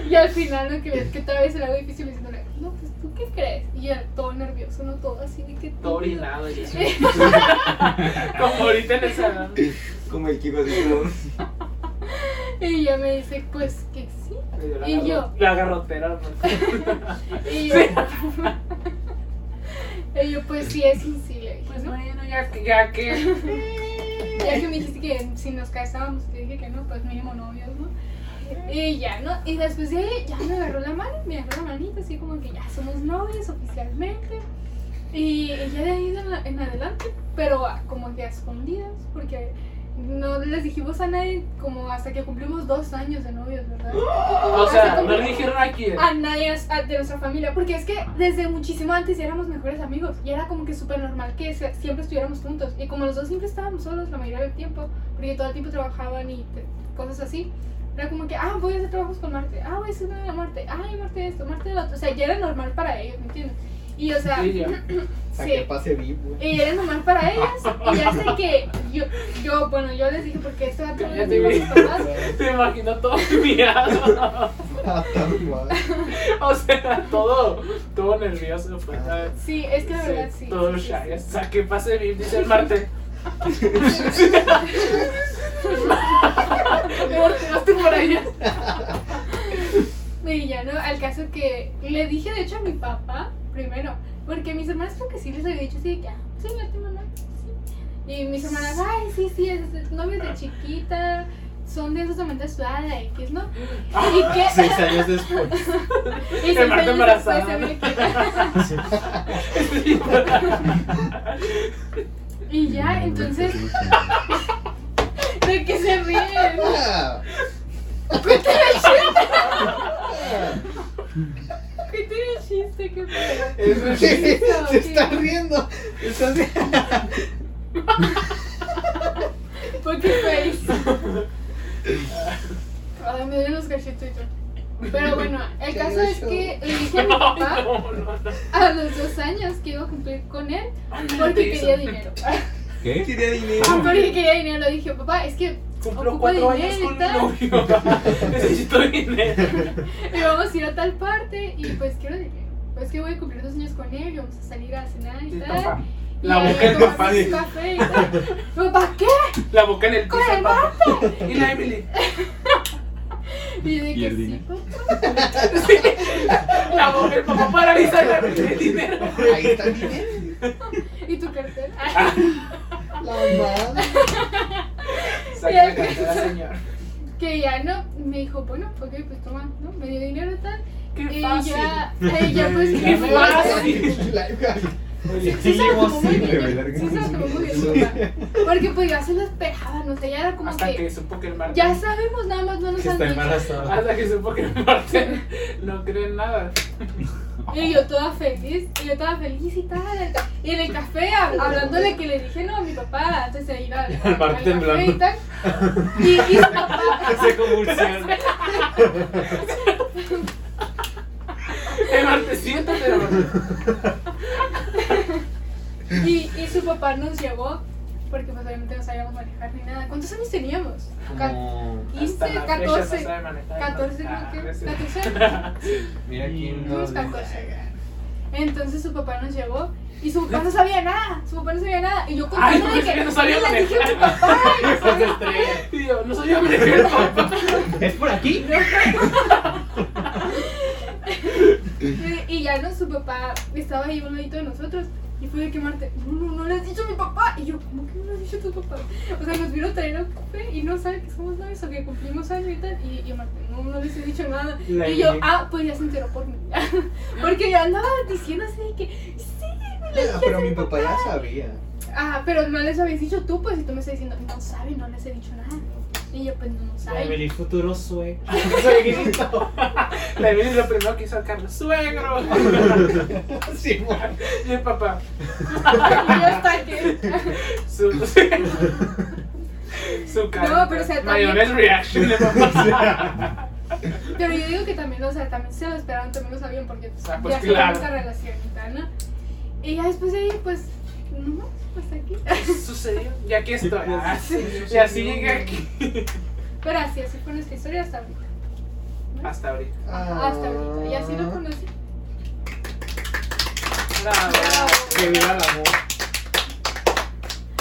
Y al final, ¿no? Que ves que otra vez se le hago difícil diciéndole, no, pues, ¿tú qué crees? Y ella, todo nervioso, ¿no? Todo así de que... Todo orinado. Como ahorita en el salón. Como el Kiko como. Y ella me dice, pues, que sí. La Y yo. La garrotera. ¿no? Y yo, y yo, pues sí, es un sí, le dije, Pues ¿no? bueno, ya que. Ya que Ya que me dijiste que si nos casábamos, te dije que no, pues mínimo novios, ¿no? Y ya, ¿no? Y después de ahí ya me agarró la mano, me agarró la manita, así como que ya somos novios oficialmente. Y ya de ahí en, en adelante, pero como que a escondidas, porque no les dijimos a nadie como hasta que cumplimos dos años de novios, ¿verdad? O sea, no le dijeron a quién. a nadie a- de nuestra familia, porque es que desde muchísimo antes éramos mejores amigos y era como que súper normal que siempre estuviéramos juntos y como los dos siempre estábamos solos la mayoría del tiempo, porque todo el tiempo trabajaban y te- cosas así, era como que, ah, voy a hacer trabajos con Marte, ah, voy a hacer nada a Marte, ay, Marte esto, Marte lo otro, o sea, ya era normal para ellos, ¿me entiendes? Y o sea, Sí, sí. que pase vivo. Y era normal para ellas. Y ya sé que yo, yo, bueno, yo les dije porque esto va a tener te vi. papás. Te imagino todo mirado. Ah. O sea, todo, todo nervioso. Pues, ¿sabes? Sí, es que la verdad sí. Todo shy. sí. O sea, que pase bien, dice el Marte. Volteaste por allá. Y ya no, al caso que le dije de hecho a mi papá primero, porque mis hermanas creo que sí les había dicho así de que, ah, sí, Marte, mamá, sí. Y mis hermanas, ay, sí, sí, es, es novio de chiquita, son de esos de mente sudada X, ¿no? Y que... Seis años después. y seis El Marte años embarazada, después se Y ya, entonces, ¿de qué se ríen? ¿Qué tiene el chiste? ¿Qué pedo? Eso es- ¿Qué? Se está riendo. Está. Poker face. Ay, me duelen los cachetitos. Pero bueno, el caso es que le dije a mi papá a los dos años que iba a cumplir con él porque quería dinero. ¿Qué? Quería dinero. Porque quería dinero. Le dije, papá, es que Cumplo ocupo cuatro dinero años con mi tal. novio. Necesito dinero. Y vamos a ir a tal parte y pues quiero dinero. Pues que voy a cumplir dos años con él y vamos a salir a cenar y tal. La boca del tomamos papá. un café y tal. Papá, ¿qué? La boca en el Con piso, el papá. Y la Emily. Y yo de Y que el sí, dinero. papá. La boca, el papá paraliza el dinero. Ahí está el dinero. ¿Y tu cartera? La señor. que ya no, me dijo, bueno, ok, pues toma, ¿no? Me dio dinero y tal. Qué Y fácil. ya, ya pues Qué fácil. Sí, sí se lo tomó muy Imposible, bien. ¿verdad? Sí se lo tomó muy bien, su papá. Porque pues ya se lo esperaba, no sé, ya era como Hasta que, que supo que el Marte. ya sabemos, nada más no nos han dicho. Hasta que supo que el Marte no cree en nada. Y yo toda feliz, y yo toda feliz y tal. Y en el café, hab- hablándole que le dije no a mi papá antes de ir al, al, al café y tal. Y, y su papá, Se convulsiona. El Marte, siéntate, hermano. y, y su papá nos llevó, porque pues obviamente no sabíamos manejar ni nada. ¿Cuántos años teníamos? Como. 15, Hasta la fecha 14. no sabe manejar. 14 Ah, creo que. sí. 14. Mira quién nos 14. Entonces su papá nos llevó y su papá no sabía nada. Su papá no sabía nada. Y yo Ay, contando de que que no sabía "Yo le dije a mi manejar". papá. y yo, no sabía manejar, papá. ¿Es por aquí? Y- Y ya no, su papá estaba ahí un ladito de nosotros. Y fue de que Marte, no, no, no le has dicho a mi papá. Y yo, ¿cómo que no le has dicho a tu papá? O sea, nos vino a traer a un café y no sabe que somos novios o que cumplimos años y tal. Y, y Marte, no, no les he dicho nada. La y yo, ah, pues ya se enteró por mí. Porque yo andaba diciendo así de que, sí, me le dije Pero mi papá ya sabía. Ah, pero no les habías dicho tú, pues, y tú me estás diciendo, no sabe, no les he dicho nada. Y yo, pues, no, no La sabe. Emily futuro suegro. Suegrito. La Emily lo primero que hizo al Carlos, suegro. Sí, bueno. Y el papá, Y yo hasta que... su, su cara. No, pero o sea, también- Mayonnaise reaction de papá. Pero yo digo que también, o sea, también se lo esperaban, también lo sabían, porque pues, Ah, pues, ya claro. sabían esta relación y tal, ¿no? Y ya después de ahí, pues, no, pues aquí. Sucedió. Y aquí estoy. Y Ah, así y así llegué aquí. Pero así, así fue nuestra historia hasta ahorita. Hasta ahorita. Ajá, hasta ahorita. Y así lo conocí. Bravo. Bravo. Que viva el amor.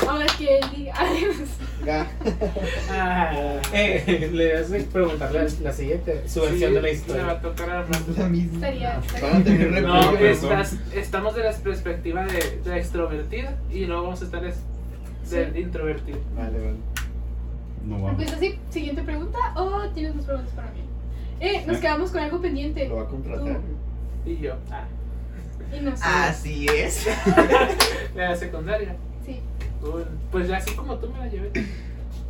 Ahora que él diga. Ah, Eh, le das a preguntarle la, la siguiente, su versión sí, de la Le va a historia. tocar a. La misma. Estaría- estaría- Van a tener No, estás, estamos de la perspectiva de, de extrovertida y luego vamos a estar es- del Sí. introvertido. Vale, vale. No va. Empieza así, siguiente pregunta o tienes más preguntas para mí. Eh, nos quedamos con algo pendiente. Lo va a contratar. Y yo, ah, Y no sé. Así es. de la secundaria. Pues así como tú me la llevé.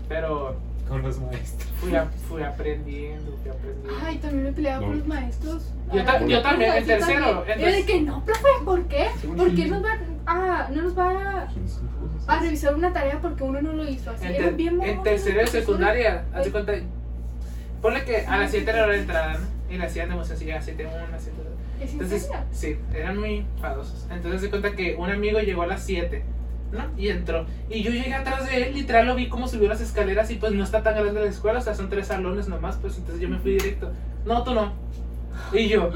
Pero Con los maestros. fui, a- fui aprendiendo, fui aprendiendo. Ay, también me peleaba No. con los maestros. Yo ta- yo también, en yo tercero, Era de que no, profe, ¿por qué? ¿Por qué nos va a, no nos va a revisar una tarea porque uno no lo hizo? Así En, bien en tercero de secundaria, Ay. hace cuenta. Ponle que a las 7 era hora de entrada, ¿no? Y le hacían demostración a 7 1, 7 2. ¿Es en Entonces, sí, eran muy fadosos. Entonces se cuenta que un amigo llegó a las 7, ¿no? Y entró. Y yo llegué atrás de él, literal lo vi como subió las escaleras y pues no está tan grande la escuela, o sea, son tres salones nomás, pues entonces yo me fui directo. No, tú no. Y yo,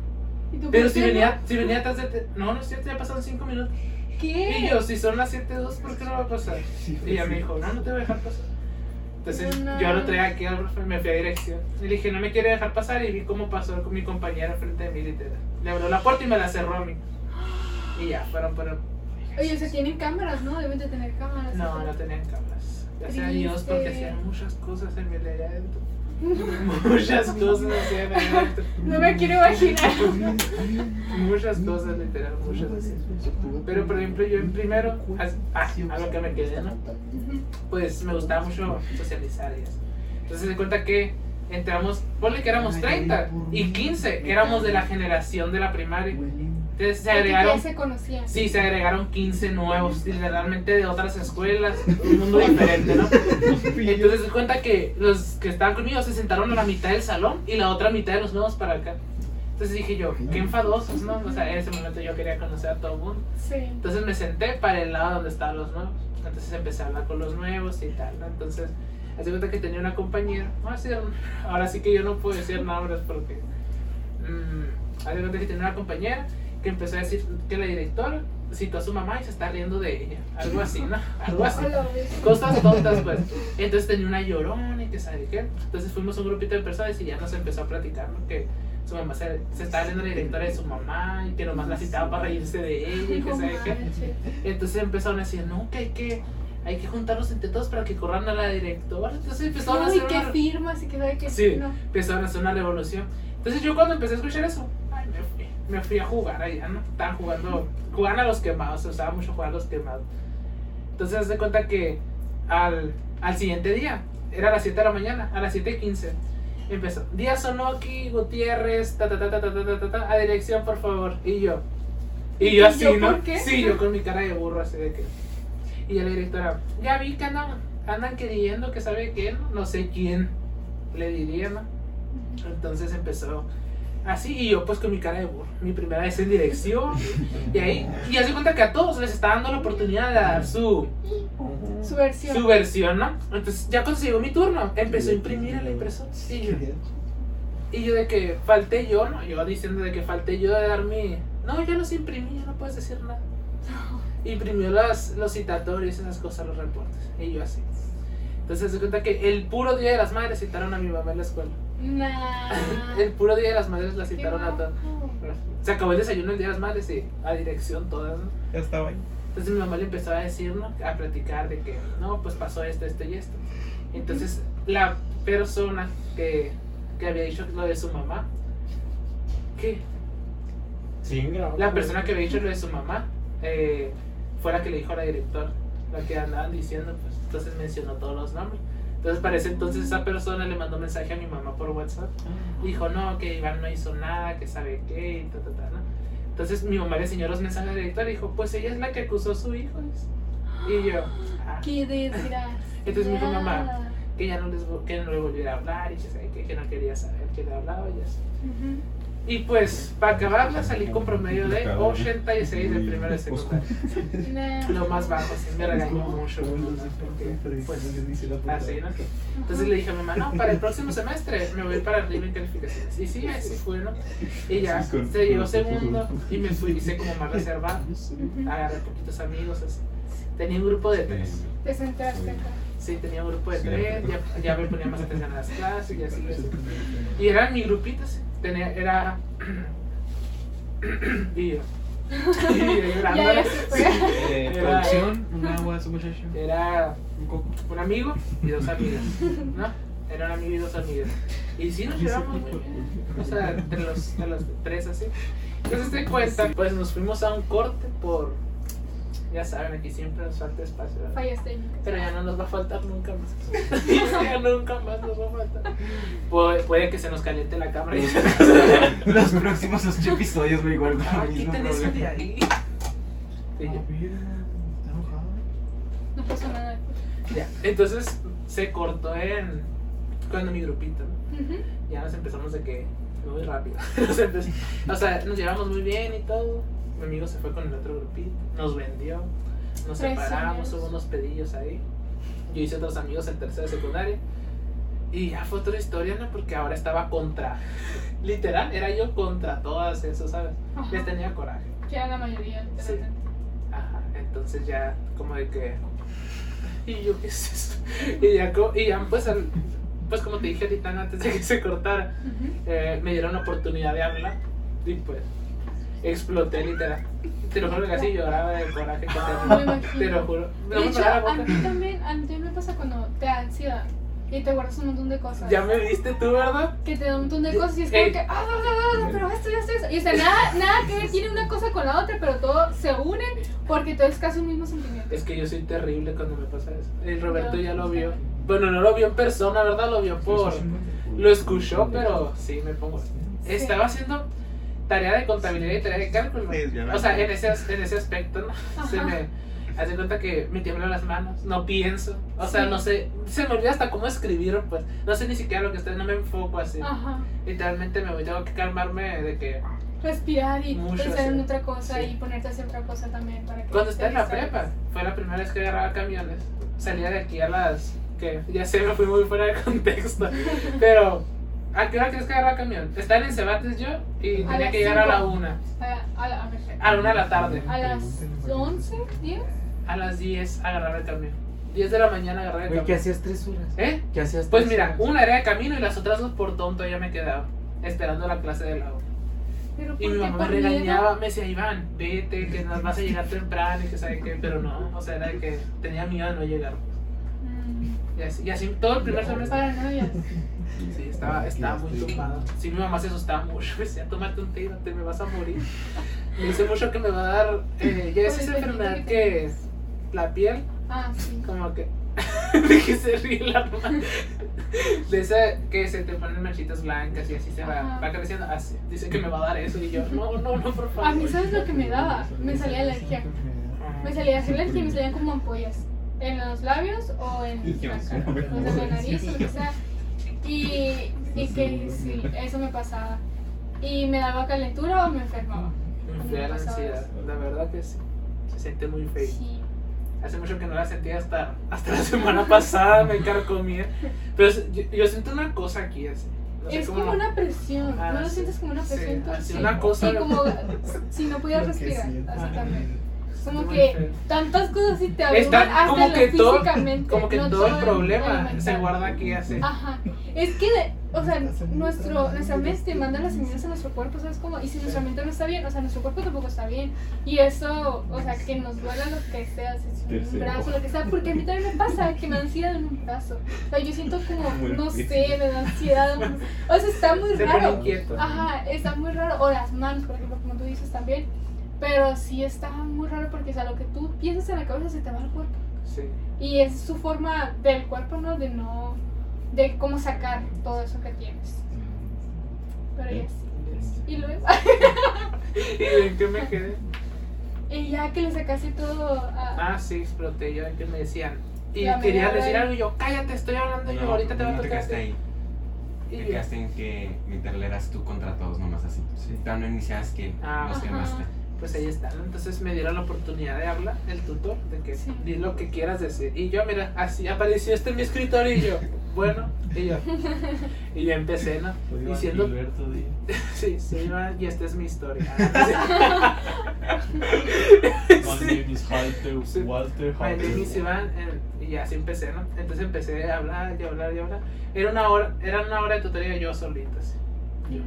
¿Y tú pero por si venía, no? si venía atrás de... te- No, no es cierto, ya pasaron 5 minutos. ¿Qué? Y yo, si son las 7.2, ¿por qué no va a pasar? Y ella me dijo, no, no te voy a dejar pasar. Entonces No. yo lo traía aquí al profe, me fui a dirección. Y le dije, no me quiere dejar pasar. Y vi cómo pasó con mi compañera frente de mí, literal. Le abrió la puerta y me la cerró a mí. Y ya, fueron, pero. Oye, se tienen cámaras, ¿no? Deben de tener cámaras. No, no tenían cámaras. Gracias a Dios, porque hacían muchas cosas en mi allá adentro. Muchas cosas hacían allá adentro. No me quiero imaginar. Muchas cosas, literal, muchas. Pero por ejemplo, yo en primero, ah, a lo que me quedé, ¿no? pues me gustaba mucho socializar y eso. Entonces se cuenta que entramos, ponle que éramos 30 y 15 éramos de la generación de la primaria. Entonces se agregaron, ya se conocían. sí, se agregaron 15 nuevos, literalmente de otras escuelas, un mundo diferente, ¿no? Entonces se cuenta que los que estaban conmigo se sentaron a la mitad del salón y la otra mitad de los nuevos para acá. Entonces dije yo, qué enfadosos, ¿no? O sea, en ese momento yo quería conocer a todo el mundo. Sí. Entonces me senté para el lado donde estaban los nuevos. Entonces empecé a hablar con los nuevos y tal, ¿no? Entonces, hace cuenta que tenía una compañera. Ahora sí que yo no puedo decir nombres porque. Mmm, hace cuenta que tenía una compañera que empezó a decir que la directora citó a su mamá y se está riendo de ella. Algo así, ¿no? Algo así. Cosas tontas, pues. Entonces tenía una llorona y que sabe qué. Entonces fuimos un grupito de personas y ya nos empezó a platicar, ¿no? Que su mamá se, se estaba riendo la directora de su mamá y que nomás la citaba para reírse de ella y que sabe qué. Entonces empezaron a decir, no, que hay que, hay que juntarlos entre todos para que corran a la directora. Entonces empezaron a No, y hacer que una, firmas y que sabe que Sí. no. empezaron a hacer una revolución. Entonces yo cuando empecé a escuchar eso, me, fui, a jugar allá, ¿no? Estaban jugando, jugaban a los quemados, se usaba mucho jugar a los quemados. Entonces haz de cuenta que al, al siguiente día, era a las 7 de la mañana, a las 7.15, empezó, Díaz Sonoki, Gutiérrez, ta ta ta ta ta ta ta ta, ta, a dirección por favor. Y yo, y yo ¿Y así, yo ¿no? por qué? Sí, yo con mi cara de burro así de que... Y la directora, ya vi que andan, andan queriendo que sabe quién, no sé quién le diría, ¿no? Entonces empezó así y yo pues con mi cara de burro, mi primera vez en dirección y ahí, y hace cuenta que a todos les está dando la oportunidad de dar su, Su versión. su versión, ¿no? Entonces ya llegó mi turno, empezó a imprimir la impresora y yo, y yo de que falté yo, ¿no? Yo diciendo de que falté yo de dar mi... No, yo los imprimí, ya no puedes decir nada. Imprimió las, los citatorios, esas cosas, los reportes. Y yo así. Entonces se cuenta que el puro día de las madres citaron a mi mamá en la escuela. Nah. El puro día de las madres la citaron a todas. Se acabó el desayuno el día de las madres y a dirección todas, ¿no? Ya estaba ahí. Entonces mi mamá le empezó a decir, ¿no? A platicar de que, no, pues pasó esto, esto y esto. Entonces la persona que, que había dicho lo de su mamá, ¿qué? Sí. La persona que había dicho lo de su mamá eh, fue la que le dijo a la directora, la que andaban diciendo, pues entonces mencionó todos los nombres. Entonces para ese entonces esa persona le mandó mensaje a mi mamá por WhatsApp. Dijo, no, que Iván no hizo nada, que sabe qué, y ta, ta, ta, ¿no? Entonces mi mamá le enseñó los mensajes a la directora y dijo, pues ella es la que acusó a su hijo. Y yo, ah, Qué desgracia. Entonces me dijo mamá. que ya no, les, que no le volviera a hablar y que, que no quería saber que le hablaba y así. Ujú. Y pues, para acabarla salí con promedio de 86 de primero de secundaria. Lo más bajo, sí, me regañó mucho. ¿no? Porque, pues, así, ¿no? Entonces le dije a mi mamá, no, para el próximo semestre me voy a ir para arriba en calificaciones. Y sí, así fue, ¿no? Y ya, se llegó segundo y me fui, hice como más reservado. Agarré poquitos amigos, así. Tenía un grupo de tres. Te centraste acá. Sí, tenía un grupo de tres, ya, ya me ponía más atención a las clases y así. así. Y eran mi grupito, sí. Tenía, era... y. Eh, Era- producción, Un agua su muchacho. Era Un amigo y dos amigas, ¿no? Era un amigo y dos amigas. Y sí nos llevamos muy bien. O sea, entre los, entre los tres así. Entonces te cuenta, pues nos fuimos a un corte por. Ya saben, aquí siempre nos falta espacio. ¿verdad? Fallas técnicas. Pero ya no nos va a faltar nunca más. ya nunca más nos va a faltar. Puede, puede que se nos caliente la cámara y Los próximos ocho episodios, güey, igual Ah, quiten eso de ahí. No pasó nada. Ya. Entonces se cortó en. Cuando mi grupito, ¿no? Ujú. ya nos empezamos de que muy rápido. O sea, nos llevamos muy bien y todo. Mi amigo se fue con el otro grupito, nos vendió, nos separamos, hubo unos pedillos ahí. Yo hice otros amigos en tercera secundaria. Y ya fue otra historia, ¿no? Porque ahora estaba contra. Literal, era yo contra todas eso, ¿sabes? Ajá. Les tenía coraje. Ya la mayoría, Sí. Ajá, entonces ya como de que... ¿Y yo qué es esto? Y ya, y ya pues, al- pues como te dije ahorita antes de que se cortara, eh, me dieron la oportunidad de hablar y pues exploté literal. Te lo juro que así lloraba de coraje que Me tenía. imagino. Te lo juro. No De me hecho, a boca. mí también, a mí también me pasa cuando te da ansiedad y te guardas un montón de cosas. Ya me viste tú, ¿verdad? Que te da un montón de cosas y es como Ey. que, ah, ah, ah, ah, pero esto, esto, esto. Y o sea, nada, nada que ver tiene una cosa con la otra, pero todo se une porque todo es casi un mismo sentimiento. Es que yo soy terrible cuando me pasa eso. El Roberto No, ya lo vio. Bueno, no lo vio en persona, ¿verdad? Lo vio por... Lo escuchó, pero sí, me pongo... Estaba haciendo tarea de contabilidad y tarea de cálculo. Sí, O sea, en ese, en ese aspecto, ¿no? Se me hace cuenta que me tiemblan las manos, no pienso. O sea, Sí. no sé, se me olvida hasta cómo escribir, pues. No sé ni siquiera lo que estoy, no me enfoco así. Ajá. Literalmente me voy, tengo que calmarme de que Respirar y Mucho, pensar en sí. otra cosa Sí. y ponerte a hacer otra cosa también para que cuando estaba en la prepa, fue la primera vez que agarraba camiones. Salía de aquí a las que ya sé, me fui muy fuera de contexto. Pero, ¿a qué hora crees que agarraba camión? Estaba en Cebates yo y A tenía que llegar a la cinco. una. A, a, la- a ver, A la una de la tarde. a las 11, 10. A las 10 agarraba el camión. 10 de la mañana agarraba el Güey, ¿qué camión. hacías tres horas? ¿Eh? ¿Qué hacías Pues mira, horas? una era de camino y las otras dos por tonto ya me quedaba esperando la clase de la hora. Pero Y mi mamá me regañaba, me decía, Iván, vete, que nos vas a llegar temprano y que sabe qué, pero no, o sea, era de que tenía miedo de no llegar. Mm, Y así, y así todo el primer semestre. Paranoia. Sí, estaba, estaba muy tumbado. Sí, mi mamá se asustaba mucho, me decía, tómate un tiro, te me vas a morir. Me dice mucho que me va a dar, eh, ya es esa enfermedad que que tenías. la piel Ah, sí. como que de que se ríe la mano. de esa que se te ponen manchitas blancas y así se va, va creciendo así dice que me va a dar eso y yo no no no por favor A mí, ¿sabes lo que me daba? Me salía alergia. Me salía alergia y me salían como ampollas. En los labios o en la cara. O sea, en la nariz o lo que sea. Y, y que sí, eso me pasaba. Y me daba calentura o me enfermaba. me la ansiedad la verdad que sí se siente muy feo Sí. hace mucho que no la sentía hasta hasta la semana pasada me carcomía pero yo, yo siento una cosa aquí así no sé Es cómo como una presión. Ah, ¿No lo sí. sientes como una Sí, presión? tú? así Sí. una cosa Sí, como si no pudieras respirar. Así también. Como que feo. tantas cosas y te abruman Está hasta como lo que todo, físicamente. como que no todo el en- problema se guarda aquí así. Ajá. Es que, o sea, nuestro, nuestra mente manda las señales a nuestro cuerpo, ¿sabes cómo? Y si nuestra mente no está bien, o sea, nuestro cuerpo tampoco está bien. Y eso, o sea, que nos duela lo que sea, si es un brazo, lo que sea, porque a mí también me pasa que me da ansiedad en un brazo. O sea, yo siento como, no sé, me da ansiedad. O sea, está muy raro. Ajá, está muy raro. O las manos, por ejemplo, como tú dices también. Pero sí está muy raro porque, o sea, lo que tú piensas en la cabeza se te va al cuerpo. Sí. Y es su forma del cuerpo, ¿no? De no. de cómo sacar todo eso que tienes. Pero ya sí. Y luego. ¿Y en qué me quedé? y ya que le sacaste todo a. Ah, sí, exploté yo, que me decían. Y La quería decir algo y yo, cállate, estoy hablando yo, No, ahorita te va a no te tocar. quedaste ahí. Y Te yo, quedaste en que literal eras tú contra todos, nomás así. Sí. Pero no iniciabas que Ah. los quemaste. Pues ahí está, ¿no? Entonces me dieron la oportunidad de hablar, el tutor, de que Sí. di lo que quieras decir. Y yo, mira, así apareció este en mi escritorio y yo, bueno, y yo. Y yo empecé, ¿no? Diciendo, Gilberto sí, sí, Iván, y esta es mi historia. Sí. is Walter, Sí. Iván, and- y así empecé, ¿no? Entonces empecé a hablar y hablar y hablar. Era una hora, era una hora de tutoría yo solito, así.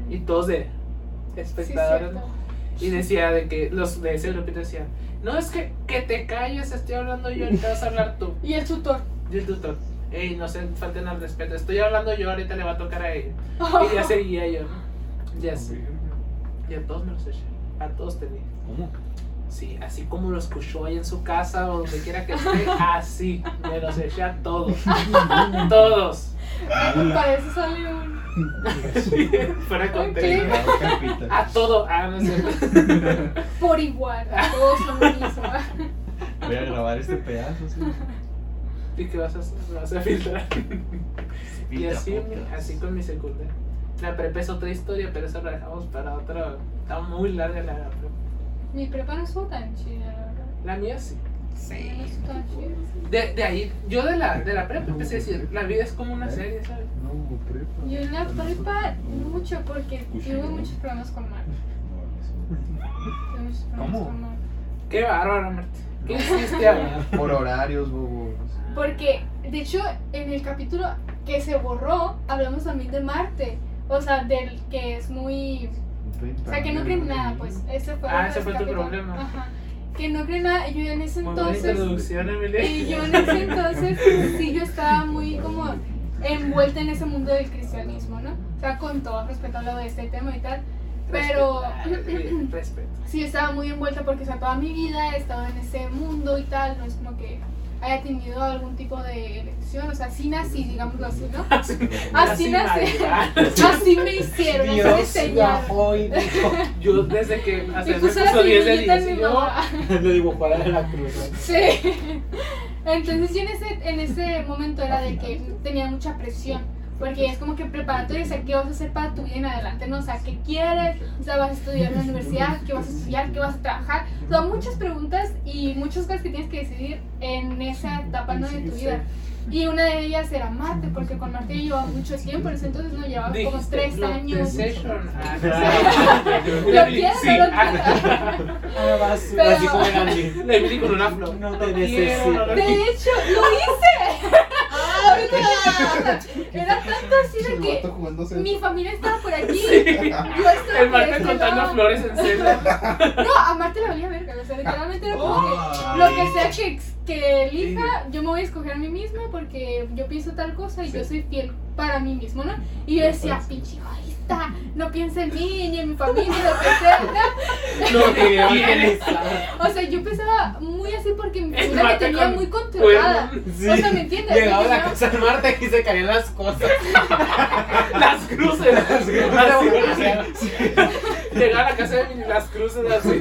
Y todos de Sí, espectadores, cierto. Y decía de que los de ese grupito decían, no es que, que te calles, estoy hablando yo, ahorita vas a hablar tú. Y el tutor. Y el tutor, ey, no se falten al respeto, estoy hablando yo, ahorita le va a tocar a ella. Y ya seguía yo, ¿no? Ya sí. Y a todos me los eché, a todos tenía. ¿Cómo? Sí, así como lo escuchó ahí en su casa o donde quiera que esté, así, me los eché a todos. todos. Para eso sale un. Fuera con Ok. A todo. Ah, no. Por igual. a Todos son lo mismo. Voy a grabar este pedazo, sí. ¿Y qué vas a vas a filtrar? Y así, así con mi secundaria. La prepa es otra historia, pero eso lo dejamos para otra. Está muy larga la prepa. Mi prepa no estuvo tan chida, la verdad. La mía sí. De, de ahí, yo de la, de la prepa empecé a decir, la vida es como una serie, ¿sabes? No, prepa. Yo en la prepa mucho porque tuve muchos problemas con Marta. ¿Cómo? Qué bárbaro, Marta. ¿Qué hiciste ahora? Por horarios, bobo. Porque, de hecho, en el capítulo que se borró, hablamos también de Marte. O sea, del que es muy. O sea, que no cree en nada, pues. Ese fue, Ah, ese fue tu problema. Ajá. Que no cree en nada. Yo en ese entonces. Y yo en ese entonces, sí, yo estaba muy como envuelta en ese mundo del cristianismo, ¿no? O sea, con todo respeto a lo de este tema y tal. Pero Respeto. Respeto. sí, estaba muy envuelta porque, o sea, toda mi vida he estado en ese mundo y tal. No es como que haya tenido algún tipo de elección. O sea, sí nací, digámoslo así, ¿no? Así nací. Así me hicieron, así me Dios enseñaron. bajó y dijo, Yo desde que hace me puso la puso 10 de semillita 10 en y mi yo, le dibujó de la cruz. ¿no? Sí. Entonces yo en ese, en ese momento era de que tenía mucha presión. Porque es como que preparatoria, o sea, ¿qué vas a hacer para tu vida en adelante? ¿no? O sea, ¿qué quieres? O sea, ¿vas a estudiar en la universidad? ¿Qué vas a estudiar? ¿Qué vas a trabajar? O sea, muchas preguntas y muchas cosas que tienes que decidir en esa etapa ¿no? de tu vida. Y una de ellas era Marte, porque con Marte yo llevaba mucho tiempo, en ese entonces no llevaba como tres "Block años. the session". Ah, Lo quiero, Sí, no lo ah, Emily con una flor. No te Quiero, necesito. De hecho, lo hice. Ahorita, era tanto así de que mi familia estaba por aquí. Sí. Yo estaba El por Marta este contando lado. flores en celda. No, a Marte le valía verga. O sea, literalmente era como que lo que sea que, que elija, yo me voy a escoger a mí misma porque yo pienso tal cosa y yo soy fiel para mí mismo, ¿no? Y yo decía, pinche egoísta, no piensa en mí ni en mi familia, lo que sea. ¿no? O sea, yo pensaba muy así porque mi familia me tenía con muy controlada. cuernos. Sí. O sea, ¿me entiendes? Llegaba la casa de Marta y se caían las cosas. Las cruces. Así. Llegar a la casa de las cruces así.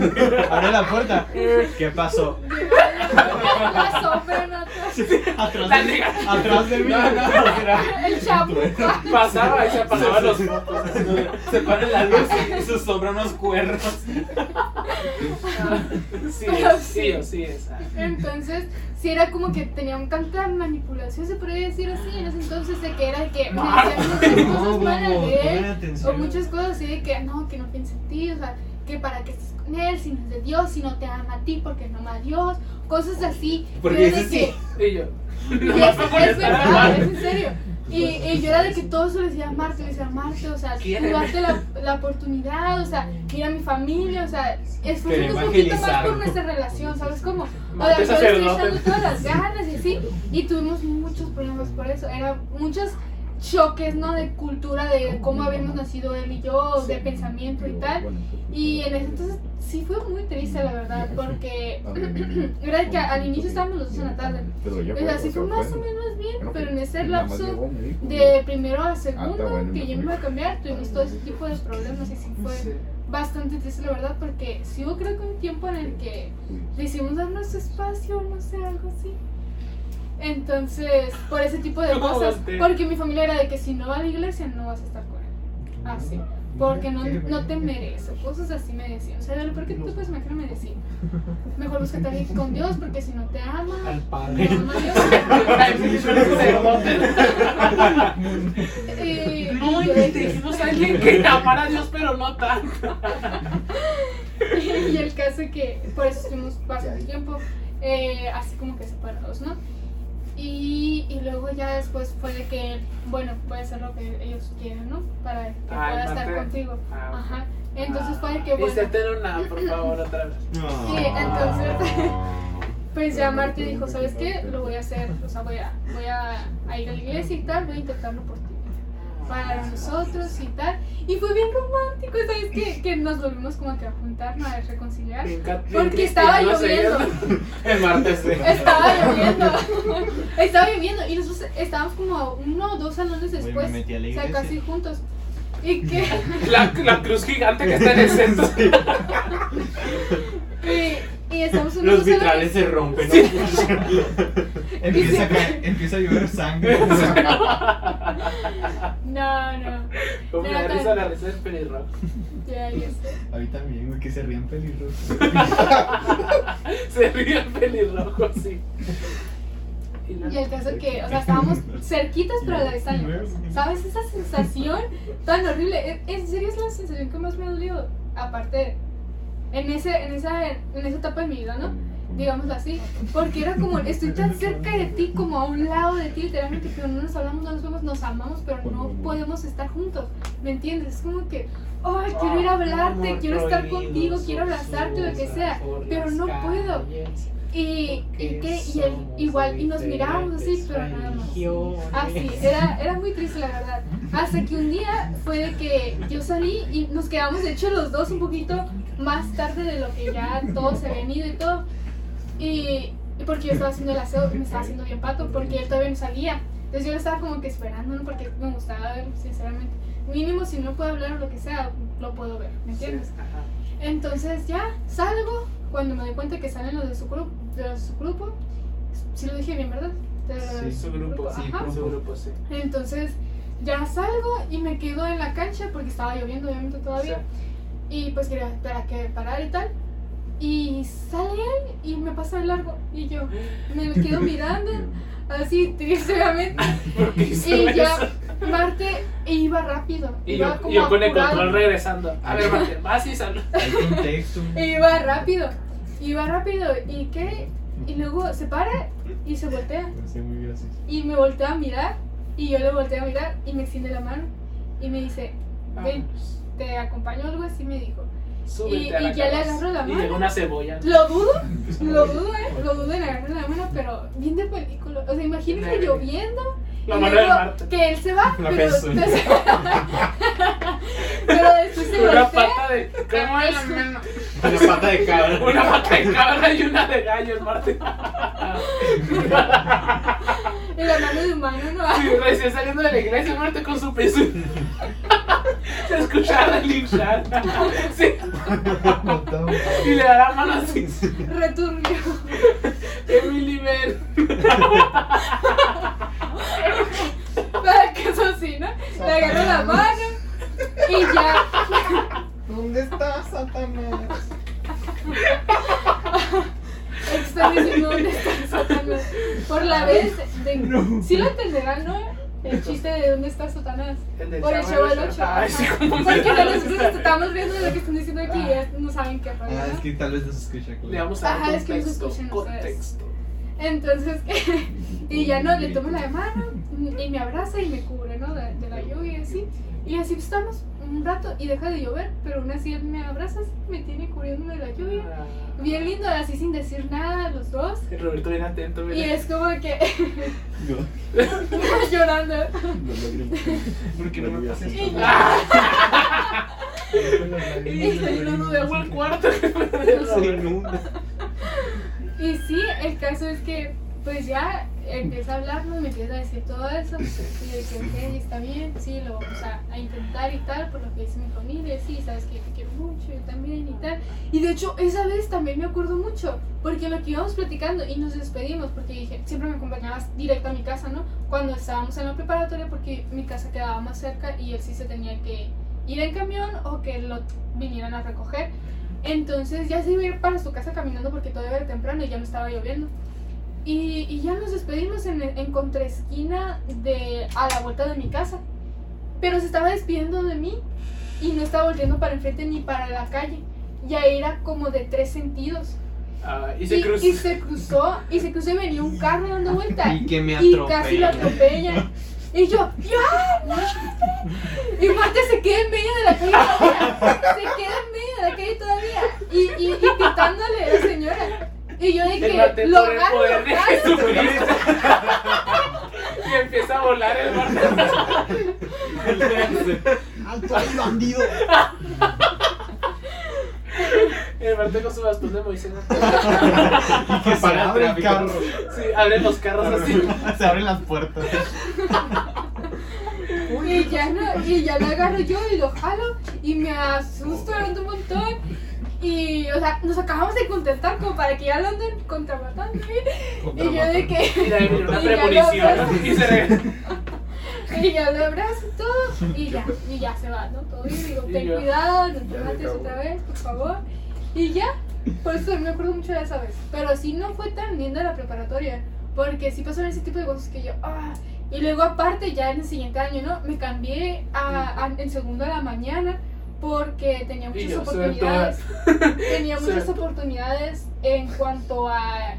Abre la puerta. ¿Qué pasó? Sombra, no Atrás de, nega. atrás de mí. No, no, era- El chapu. Pasaba y se apagaban los focos. Se ponen la luz. y su sombra unos cuernos. Sí, es, sí, o sí es. ah. Entonces, sí era como que tenían tanta manipulación, se podría decir así, en ese entonces, de que era de que me decían muchas cosas malas de él, o muchas cosas así de que no, que no piensa en ti, o sea, que para que estés con él, si no es de Dios, si no te ama a ti, porque no ama a Dios, cosas así. Porque Yo era dices de que- Y yo. Y es, es verdad, es en serio. Y, y yo era de que todo eso le decía a Marte, le decía a Marte, o sea, date la, la oportunidad, o sea, mira a mi familia, o sea, esfuérzate un poquito más por nuestra relación, ¿sabes cómo? O sea, yo le estoy echando todas las ganas y así, y tuvimos muchos problemas por eso, era muchos choques, ¿no? De cultura, de cómo habíamos nacido él y yo, de pensamiento y tal. Y en ese entonces sí fue muy triste, la verdad, porque era que al inicio estábamos los dos en la tarde. O sea, sí fue más o menos bien, pero en ese lapso de primero a segundo bueno, que yo me iba a cambiar, tuvimos todo ese tipo de problemas y sí fue bastante triste, la verdad, porque sí hubo creo que un tiempo en el que decidimos darnos espacio, no sé, algo así. Entonces, por ese tipo de ¿Cómo cosas, porque mi familia era de que si no va a la iglesia no vas a estar con él. Así. Porque no, no te merece, cosas así me decían. O sea, lo peor que tú puedes imaginar me decían. Mejor búscate a alguien con Dios porque si no te ama, Al padre. ama a Dios. Y- No, y te dijimos a alguien que amara a Dios, pero no tanto. y el caso es que por eso estuvimos bastante tiempo eh, así como que separados, ¿no? Y, y luego ya después fue de que, bueno, a hacer lo que ellos quieren, ¿no? Para que Ah, pueda estar contigo. Ah. Ajá. Entonces fue de que, Y bueno, se te una, por favor, otra vez. No. Sí, entonces, pues ya Marte dijo, ¿sabes qué? Lo voy a hacer, o sea, voy a, voy a, a ir a la iglesia y tal, voy a intentarlo por ti. Para nosotros y tal. Y fue bien romántico, ¿sabes qué? Que nos volvimos como que a juntarnos, a reconciliar. Porque estaba lloviendo. El martes. Estaba lloviendo. Estaba lloviendo. Y nosotros estábamos como uno o dos salones después. o sea, casi juntos. Y que. La, la cruz gigante que está en el centro. Y, y estamos en uno o Los vitrales se rompen. Empieza a, caer- empieza a llover sangre. No, no. Como me No, da risa la risa del pelirrojo. Ya, ya. A mí también, güey, que se rían pelirrojos. Se el pelirrojo, sí. Y el caso que, o sea, estábamos cerquitas pero a la vez tan lejos. ¿Sabes esa sensación tan horrible? En- En serio es la sensación que más me ha dolido. Aparte, en, ese, en, esa, en esa etapa de mi vida, ¿no? Digámoslo así. Porque era como, estoy tan cerca de ti como a un lado de ti, literalmente, pero no nos hablamos, no nos vemos, nos amamos, pero no podemos estar juntos. ¿Me entiendes? Es como que, ay, quiero ir a hablarte, quiero estar contigo, quiero abrazarte, lo que sea, pero no puedo. Y, y, que, y él igual, y nos mirábamos así, pero nada más. Así, era, era muy triste la verdad. Hasta que un día fue de que yo salí y nos quedamos, de hecho, los dos un poquito más tarde de lo que ya todos se habían ido y todo. Y, y porque yo estaba haciendo el aseo y me estaba haciendo bien pato, porque él todavía no salía. Entonces yo lo estaba como que esperando, ¿no? porque me gustaba ver, sinceramente. Mínimo, si no puedo hablar o lo que sea, lo puedo ver, ¿me entiendes? Entonces ya salgo, cuando me doy cuenta que salen los de su, grupo de los de su grupo. Sí lo dije bien, ¿verdad? De Sí, Su grupo, Sí, Ajá. su grupo, sí. Entonces ya salgo y me quedo en la cancha porque estaba lloviendo obviamente todavía. Y pues quería esperar a que parara y tal. Y sale él y me pasa de largo. Y yo me quedo mirando, así triste obviamente. Porque hizo Y eso. ya Marte iba rápido. Y iba yo, como yo con el control regresando. A ver, Marte, vas y sal. Iba rápido. Iba rápido. ¿Y qué? Y luego se para y se voltea. Y me voltea a mirar. Y yo le volteo a mirar y me extiende la mano. Y me dice, ven, te acompaño algo así, me dijo. Súbete Y- y ya le agarro la Y mano. llegó una cebolla. Lo dudo, lo dudo, eh. Lo dudo en agarrarle la mano, pero bien de película. O sea, imagínense Neve. lloviendo. La y mano de. Que él se va, La pero después. pero después se Una pata de. ¿Cómo es? Una pata de cabra. Una pata de cabra y una de gallo, el Marte. Y la mano de humano, ¿no? Sí, recién saliendo de la iglesia, Marte con su peso. Se escuchaba linchar. Sí, y le da la mano así. Returbio. Emily ven. Para que eso sí, ¿no? Le agarro la mano. Y ya. ¿Dónde está Satanás? Estoy diciendo dónde está Satanás. Por la vez de. Sí lo entenderán, ¿no? El chiste de dónde está Satanás. El Por el Chavo show del del 8. Ay, sí, como Porque me- nosotros estamos viendo lo que están diciendo aquí y ya no saben qué rollo, Ah, ¿no? es que tal vez no se escucha Le vamos a dar Ajá, es que no se contexto. Entonces, y ya no, le tomo la mano y me abraza y me cubre, ¿no? De, de la lluvia y así. Y así estamos un rato y deja de llover, pero aún así él me abraza, así, me tiene cubriéndome de la lluvia. Ah, Bien lindo, así sin decir nada los dos. el Roberto bien atento, Y mira. es como que No, llorando. no logré. Porque no me pasa Y esto. Y está llenando de agua el cuarto. Se inunda. Y sí, el caso es que pues ya empieza a hablarnos, me empieza a decir todo eso. Y yo dije, ok, está bien, sí, lo vamos a, a intentar y tal, por lo que dice mi familia, sí, sabes que te quiero mucho, yo también y tal. Y de hecho, esa vez también me acuerdo mucho, porque lo que íbamos platicando y nos despedimos, porque dije, siempre me acompañabas directo a mi casa, ¿no? Cuando estábamos en la preparatoria, porque mi casa quedaba más cerca y él sí se tenía que ir en camión o que lo vinieran a recoger. Entonces ya se iba a ir para su casa caminando porque todavía era temprano y ya me estaba lloviendo. Y, y ya nos despedimos en, en contraesquina de, a la vuelta de mi casa. Pero se estaba despidiendo de mí y no estaba volviendo para enfrente ni para la calle. Ya era como de tres sentidos. Ah, y se y, cruzó. y se cruzó, y se cruzó y venía un carro dando vuelta. Y que me y casi lo atropella. atropella. Y yo, ¡ya! Y Marte se queda en medio de la calle todavía. Se queda en medio de la calle todavía. Y, y, y pitándole a la señora. Y yo Marte lo agarro, poder de. Jesucristo. y empieza a volar el Marte. ¡Alto ahí, bandido! El Marte con su bastón de Moisés. Que se abre el tráfico. carro. Sí, abren los carros así. Se abren las puertas. Y ya, no, y ya lo agarro yo y lo jalo y me asusto un montón. Y, o sea, nos acabamos de contentar como para que ya lo anden contramatando. Y yo de que. Y viene una Y premonición. Y se. Y ya lo abrazo y todo. Y ya, y ya se va, ¿no? Todo bien. Digo, Y ten ya. cuidado, no te mates otra vez, por favor. Y ya. Por eso me acuerdo mucho de esa vez. Pero sí no fue tan linda la preparatoria. Porque sí pasaron ese tipo de cosas que yo. Ah. Y luego, aparte, ya en el siguiente año, ¿no? Me cambié a, a- en segundo a la mañana. Porque tenía muchas yo, oportunidades. Tenía muchas oportunidades en cuanto a.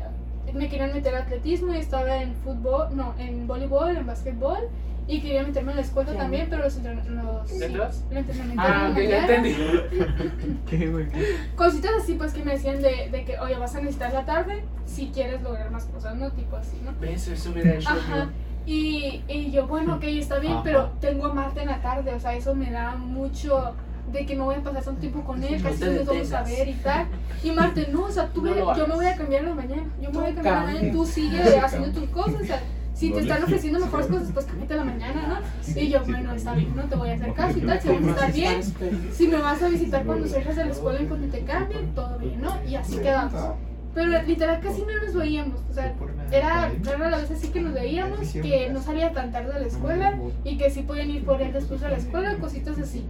Me querían meter a atletismo y estaba en fútbol, no, en voleibol, en básquetbol. Y quería meterme en la escuela también, pero los, entren- los ¿Letras? el entrenamiento Ah, ok. Cositas así, pues que me decían de, de que, oye, vas a necesitar la tarde si quieres lograr más cosas, ¿no? Tipo así, ¿no? ¿Ves? Eso hubiera hecho. Ajá. Y, y yo, bueno, ok, está bien, Ajá. pero tengo a Marta en la tarde, o sea, eso me da mucho de que no voy a pasar tanto tiempo con él, casi no a detengas. ver y tal. Y Marte, no, o sea, tú No lo yo me voy a cambiar en la mañana, yo me voy a cambiar en la mañana, tú sigue haciendo tus cosas, o sea, si te están ofreciendo mejores cosas, pues cámbiate la mañana, ¿no? Y yo, bueno, está bien, no te voy a hacer caso y tal, si vamos a estar bien, si me vas a visitar cuando salgas de la escuela en cuanto te cambien, todo bien, ¿no? Y así quedamos. Pero literal casi no nos veíamos, o sea, era rara la vez así que nos veíamos, que no salía tan tarde de la escuela y que sí podían ir por él después de la escuela, cositas así.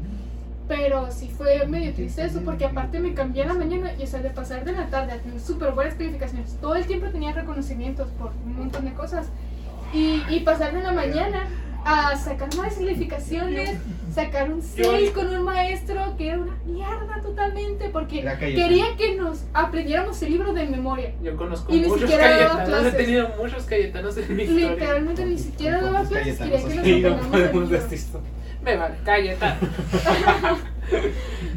Pero sí fue medio triste eso, porque aparte me cambié a la mañana y, o sea, de pasar de la tarde a tener súper buenas calificaciones, todo el tiempo tenía reconocimientos por un montón de cosas, y, y pasar de la mañana a sacar malas calificaciones, sacar un 6 con un maestro que era una mierda totalmente, porque quería que nos aprendiéramos el libro de memoria. Yo conozco Y ni muchos siquiera daba Cayetanos. He clases. tenido muchos Cayetanos en mi historia. Literalmente ni siquiera daba ¿Cuántos clases, quería que nos Cayetanos Y no aprendamos el podemos libro. Cayetano.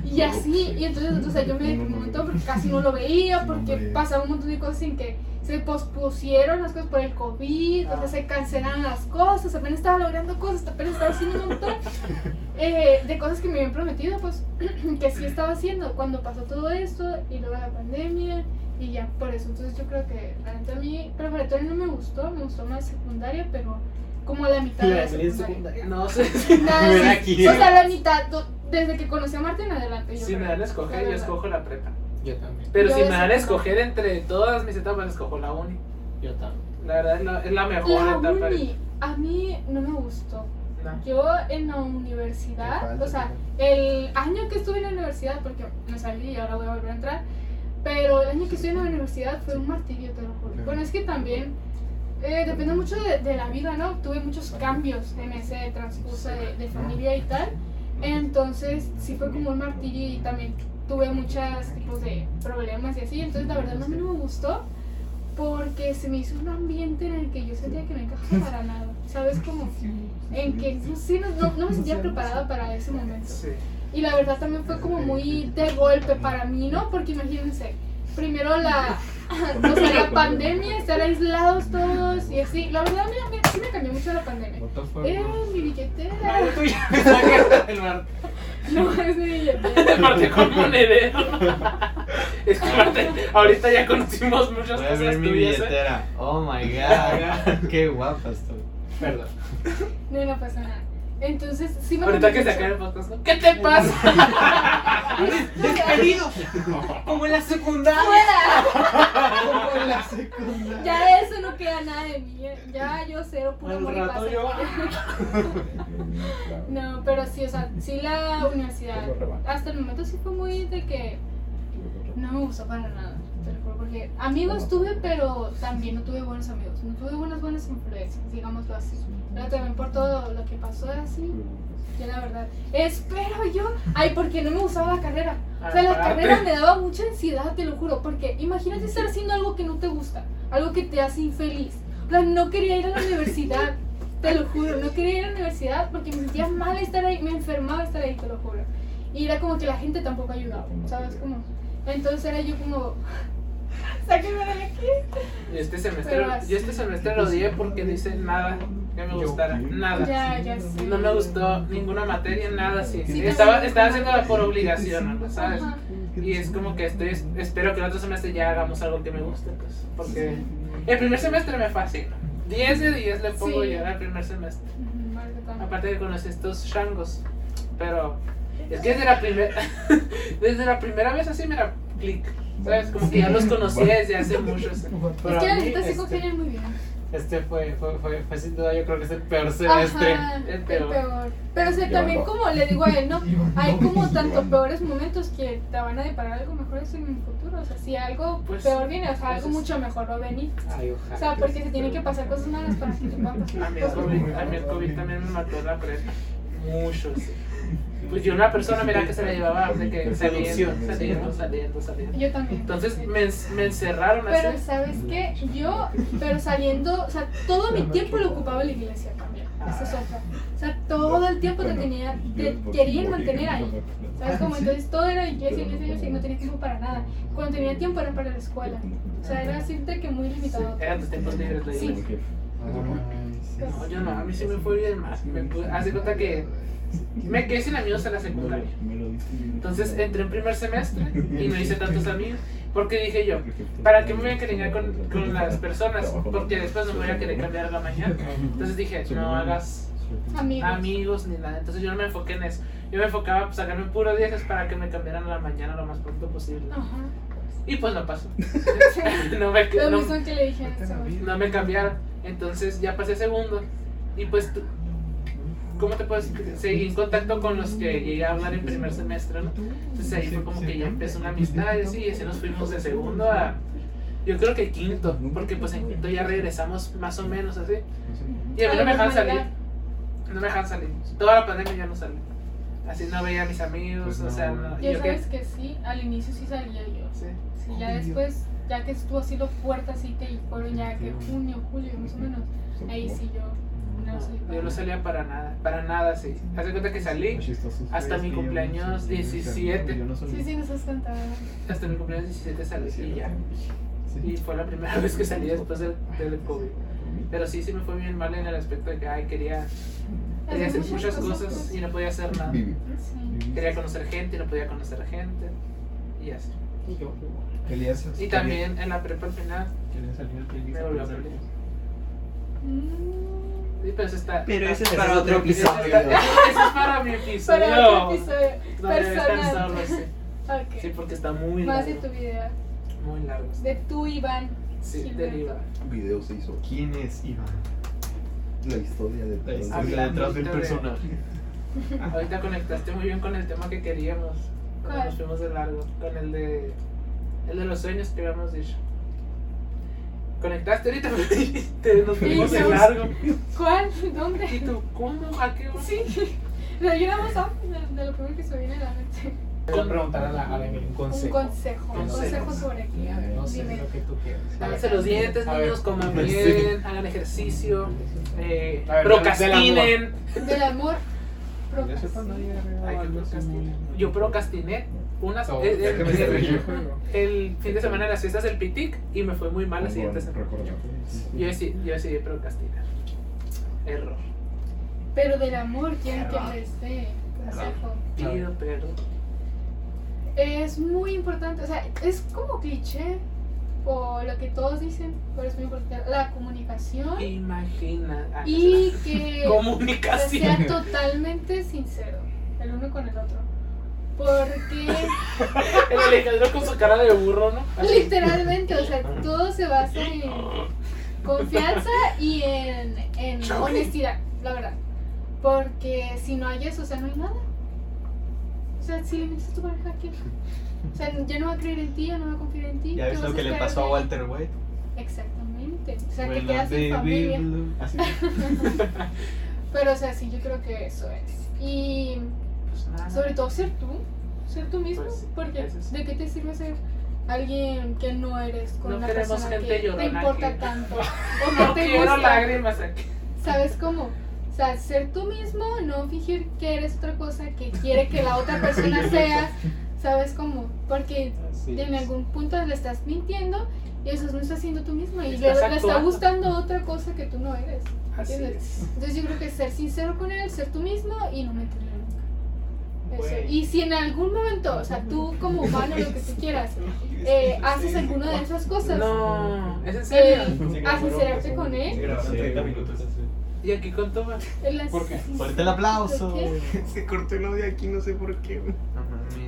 Y así, y entonces, o sea, yo me montón porque casi no lo veía, porque pasaba un montón de cosas en que se pospusieron las cosas por el COVID, o sea, se cancelaron las cosas, apenas estaba logrando cosas, apenas estaba haciendo un montón eh, de cosas que me habían prometido, pues, que sí estaba haciendo cuando pasó todo esto y luego la pandemia y ya, por eso, entonces yo creo que neta a mí preparatoria no me gustó, me gustó más secundaria, pero como a la mitad de la secundaria. No sé. Sí. aquí. O sea, la mitad, do- desde que conocí a Marta en adelante. Yo Si me dan a escoger, yo escojo la prepa. Yo también. Pero Yo si me dan a escoger entre todas mis etapas, escojo la uni. Yo también. La verdad es la, es la mejor La etapa. de- uni, a mí no me gustó. No. Yo en la universidad, falta, o sea, el año que estuve en la universidad, porque me salí y ahora voy a volver a entrar, pero el año que estuve en la universidad fue un martirio, te lo juro. Bueno, es que también eh, depende mucho de, de la vida, ¿no? Tuve muchos cambios en ese transcurso de, de familia y tal. Entonces, sí fue como un martirio y también tuve muchos tipos de problemas y así. Entonces, la verdad, a mí no me gustó porque se me hizo un ambiente en el que yo sentía que no encajaba para nada. ¿Sabes? Como en que, no sé, no, no, no me sentía preparada para ese momento. Sí. Y la verdad también fue como muy de golpe para mí, ¿no? Porque imagínense, primero la, o sea, la pandemia, estar aislados todos y así. La verdad, mira, mira, sí me cambió mucho la pandemia. Eh, mi billetera. No, es mi billetera. Aparte con monedero. Es que aparte, ahorita ya conocimos muchas Voy a cosas ver mi. ¿eh? billetera. Oh my god. Qué guapa estoy. Perdón. No, no pasa nada. Entonces, sí me Ahorita que mucho. sacar el podcast, ¿no? ¿Qué te pasa? ¡Despedidos! Como en la secundaria. ¡Fuera! Como en la secundaria. Ya eso no queda nada de mí. ¿eh? Ya yo cero puro amor y yo- No, pero sí, o sea, sí la universidad. Hasta el momento sí fue muy de que no me gustó para nada. te Porque amigos tuve, pero también no tuve buenos amigos. No tuve buenas buenas influencias, digámoslo así. Pero también por todo lo que pasó así. Yo la verdad, espero yo, ay, porque no me gustaba la carrera. O sea, la carrera me daba mucha ansiedad, te lo juro, porque imagínate estar haciendo algo que no te gusta, algo que te hace infeliz. O sea, no quería ir a la universidad, te lo juro, no quería ir a la universidad porque me sentía mal estar ahí, me enfermaba estar ahí, te lo juro. Y era como que la gente tampoco ayudaba, ¿sabes? Como, entonces era yo como, sáquenme de aquí. Y este semestre, yo este semestre lo odié porque no hice nada que me gustara. Nada. Ya, ya sé. No me gustó ninguna materia, nada así. Sí, estaba, estaba haciéndola por obligación, ¿no? ¿sabes? Ajá. Y es como que estoy, espero que el otro semestre ya hagamos algo que me guste, pues. Porque el primer semestre me fascina. 10 de 10 le pongo Sí. yo al primer semestre. Aparte de conocí estos shangos. Pero es que desde la primera desde la primera vez así me da clic. ¿Sabes? Como que ya los conocí desde hace mucho. Pero Es que a la mí, neta sí este, congenian muy bien. Este fue, fue, fue, fue sin duda, yo creo que es el peor semestre. Ajá, El el peor. peor. Pero o sea, también como le digo a él, ¿no? Hay como tanto peores momentos que te van a deparar algo mejor en el futuro. O sea, si algo Pues, peor viene, o sea, algo pues, mucho mejor va a venir. Ay, ojalá. O sea, porque se tienen que pasar cosas malas para que te puedan pasar A mí el COVID, buenas. a mí el COVID también me mató la prepa. Mucho, sí. Pues yo una persona, mira, que se la llevaba de que saliendo, saliendo, saliendo, saliendo. Yo también. Entonces me, me encerraron Pero así. sabes qué, yo, pero saliendo, o sea, todo mi tiempo lo ocupaba la iglesia también. Esa es otra. O sea, todo el tiempo te tenía, te querían mantener ahí. ¿Sabes cómo? Entonces todo era iglesia, iglesia, iglesia y no tenía tiempo para nada. Cuando tenía tiempo era para la escuela. O sea, era así de que muy limitado. Eran tus tiempos libres de Sí. iglesia. No, yo no, a mí sí me fue bien. Me pu- Hace cuenta que me quedé sin amigos en la secundaria. Entonces entré en primer semestre y no hice tantos amigos. Porque dije yo, ¿para qué me voy a encariñar con, con las personas? Porque después no me voy a querer cambiar a la mañana. Entonces dije, no hagas Amigos. amigos ni nada. Entonces yo no me enfoqué en eso. Yo me enfocaba en sacarme puros 10 para que me cambiaran a la mañana lo más pronto posible. Ajá. Y pues no pasó. no, me, Lo no, mismo que le dije a ese güey. no me cambiaron. Entonces ya pasé segundo. Y pues, tú- ¿cómo te puedes seguir en contacto con los que llegué a hablar en primer semestre? ¿no? Entonces ahí fue como que ya empezó una amistad y así, y así nos fuimos de segundo a. Yo creo que quinto, porque pues en quinto ya regresamos más o menos así. Y a mí no me dejan salir. No me dejan salir. Toda la pandemia ya no salí. Así no veía a mis amigos, Pues o no. sea, no. Ya yo que- sabes que sí, al inicio sí salía yo. sí. Sí, ya después, ya que estuvo así lo fuerte, así que fueron ya que junio, julio, más o menos. Ahí sí yo no Yo no salía para nada, para nada, sí. Hace cuenta que salí hasta mi cumpleaños 17. Sí, sí, nos has contado. Hasta mi cumpleaños 17 salí y ya. Y fue la primera vez que salí después del, del COVID. Pero sí, sí me fue bien mal en el aspecto de que ay, quería, quería hacer muchas cosas y no podía hacer nada. Quería conocer gente y no podía conocer gente. Y así. Y yo, Y también en la prepa al final me volvió a pelear. Sí, pero eso está. Pero ese es para otro episodio. eso es para mi episodio. Para otro episodio estar personal. solo, sí. Porque está muy Más de largo. tu vida. Muy largo. De tu Iván. Sí, Gilberto. deriva. Un video se hizo ¿Quién es Iván? la historia de Hablando detrás del de- personaje. Ahorita conectaste muy bien con el tema que queríamos. Cuando ¿Cuál? nos fuimos de largo. Con el de. El de los sueños que habíamos dicho. Conectaste ahorita, pero te- nos fuimos de largo. ¿Cuál? ¿Dónde? ¿Y tú cómo? ¿A qué hora? Sí. Pero yo nada más de, lo primero que se viene a la mente. voy a preguntar a la, a Emily un consejo. Un consejo. Un Consejo. sobre qué. No sé Dime. lo que tú quieras. Lávense los dientes, A ver. niños, coman Sí. bien, hagan ejercicio, eh, A ver, procrastinen. Del amor. Algo yo procrastiné. Unas, el, que me el- fin de semana de las fiestas del Pitic y me fue muy mal la siguiente semana. Yo decidí, yo decidí procrastinar. Error. Pero del amor quieren que les dé consejo. Pido perdón. Es muy importante, o sea, es como cliché o lo que todos dicen, pero es muy importante la comunicación Imagina. ah, y que Comunicación. sea totalmente sincero el uno con el otro. Porque El Alejandro con su cara de burro, ¿no? Así. literalmente, o sea, todo se basa en confianza y en, en honestidad, la verdad. Porque si no hay eso, o sea, no hay nada. O sea, si le mientes a tu pareja, ¿qué? O sea, ya no va a creer en ti, ya no va a confiar en ti. ¿Ya ¿qué ves lo que le pasó a? Walter White? Exactamente. O sea, te Bueno, quedas sin familia. Así. Pero, o sea, sí, yo creo que eso es. Y Pues nada. sobre todo ser tú, ser tú mismo. Pues sí, porque. ¿de qué te sirve ser alguien que no eres con No una persona gente que te llorona importa aquí. tanto? O No que te quiero gusta. lágrimas aquí. ¿Sabes cómo? O sea, ser tú mismo, no fingir que eres otra cosa que quiere que la otra persona sea. ¿Sabes cómo? Porque Así en es. algún punto le estás mintiendo y eso no estás siendo tú mismo y le, Estás le está gustando otra cosa que tú no eres. Así es. Entonces yo creo que ser sincero con él, ser tú mismo y no mentirle. Eso. Y si en algún momento, o sea, tú como humano, lo que tú quieras, eh, haces alguna de esas cosas, No, ¿es en eh, serio? a sincerarte con él, Grabaron 30 minutos. ¿Y aquí cuánto va? ¿Por qué? Fuerte el aplauso. Se cortó el audio aquí, no sé por qué.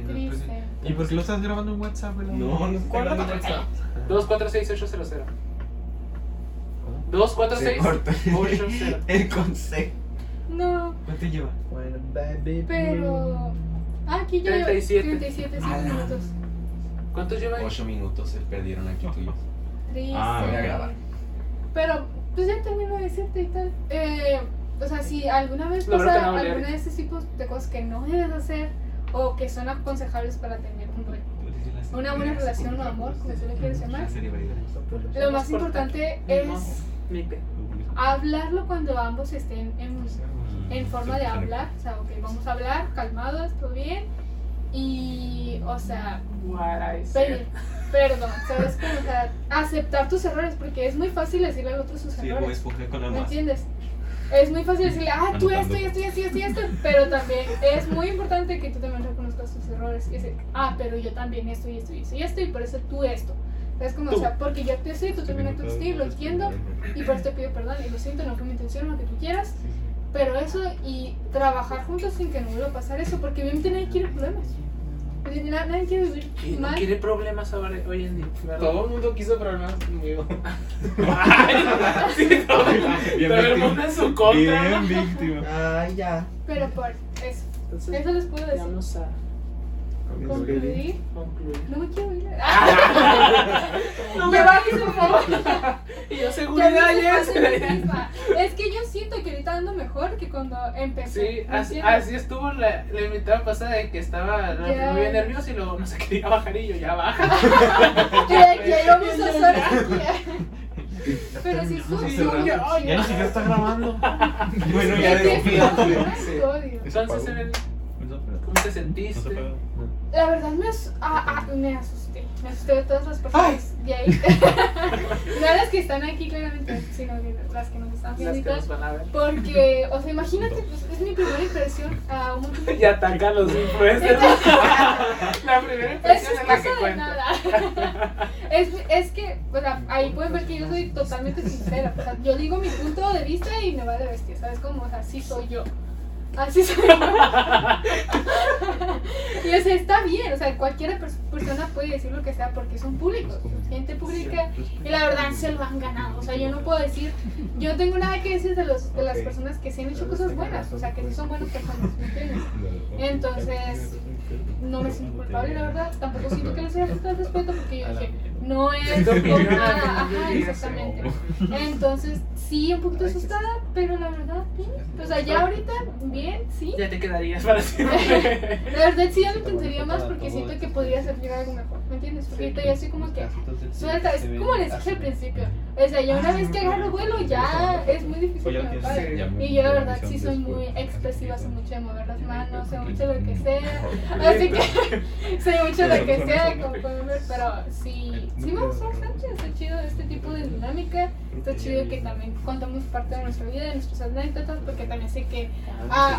Triste. ¿Y por qué lo estás grabando en WhatsApp? No, no estoy grabando WhatsApp. 246800. Se 246 cortó 80. el consejo. No, ¿Cuánto lleva? pero... Ah, aquí ya 37. 37 cinco Ala. minutos. ¿Cuántos lleva ahí? Ocho minutos se perdieron aquí tuyos. Triste. Ah, voy a grabar. Pero, pues ya termino de decirte y tal. Eh, o sea, si alguna vez bueno que pasa no alguna de este tipo de cosas que no debes hacer o que son aconsejables para tener un re- una buena relación o amor, como tú le quieres llamar, La lo más importante es hablarlo cuando ambos estén en, en forma de hablar. O sea, ok, vamos a hablar, calmados, todo bien. Y, o sea, pedir perdón, ¿sabes? Como, o sea, aceptar tus errores, porque es muy fácil decirle al otro sus Sí, errores. con la ¿Me más. entiendes? Es muy fácil decirle, ah, tú esto y esto y esto y esto esto, pero también es muy importante que tú también reconozcas tus errores y decir, ah, pero yo también esto y esto y esto y esto y por eso tú esto. Es como, o sea, porque yo actué así, tú también actúas así, lo entiendo y por eso te pido perdón y lo siento, no fue mi intención, lo que tú quieras, pero eso y trabajar juntos sin que no vuelva a pasar eso, porque obviamente nadie quiere problemas. Nadie, nadie quiere vivir ¿Quién no mal. quiere problemas ahora, hoy en día? ¿verdad? Todo el mundo quiso problemas conmigo. Ay, sí, todo, todo el mundo en su contra. Bien víctima. Ay, ya. Pero por eso, Entonces, eso les puedo decir. vamos a Concluir. concluir. No me quiero ir. No Me va a decir, por favor. Y yo Ya seguridad yes. misma. Es que yo siento que ahorita ando mejor que cuando empecé. Sí, ¿me así, así estuvo la, la invitada pasada de que estaba Ya. muy nervioso y luego no se quería bajar y yo ya baja. Ya, ya íbamos a hacer. Pero sí estuvo Sí, estuvo ya, bien ya. Ya ni siquiera está grabando. Bueno, Es ya de bien estudio. Entonces, ¿cómo te sentiste? La verdad me, as- ah, ah, me asusté. Me asusté de todas las personas de ahí. no las que están aquí claramente, sino las que nos están viendo Las y que tal. nos van a ver. Porque, o sea, imagínate, pues, es mi primera impresión a un Y ataca a los influencers. la primera impresión es es la que de cuenta. nada. es, es que, o sea, ahí pueden ver que yo soy totalmente sincera. O sea, yo digo mi punto de vista y me va de bestia, ¿sabes? Como, o sea, así soy yo. Así soy yo. y o sea, está bien, o sea, cualquier pers- persona puede decir lo que sea porque son públicos, gente pública y la verdad se lo han ganado. O sea, yo no puedo decir, yo tengo nada que decir de, los, de las personas que sí han hecho cosas buenas, o sea, que sí son buenas personas, ¿me entiendes? Entonces, no me siento culpable, la verdad. Tampoco siento que les haya faltado el respeto porque yo dije, no es nada. Ajá, exactamente. Entonces, sí, un poquito asustada, pero la verdad, bien. O sea, ya ahorita, bien, sí. Ya te quedarías para siempre. La verdad, sí, ya lo intentaría más porque siento que podría ser llegar algo mejor. ¿Me entiendes? Porque ahorita ya estoy como que suelta. Es como les dije al principio. O sea, ya una vez que agarro vuelo, ya es muy difícil que me pare. Y yo la verdad sí soy muy expresiva, soy mucho de mover las manos, soy mucho de lo que sea. Así que soy mucho de lo que sea, como pueden ver, pero sí, sí me gusta bastante, está chido este tipo de dinámica, está chido que también contamos parte de nuestra vida, de nuestras anécdotas, porque también sé que ah,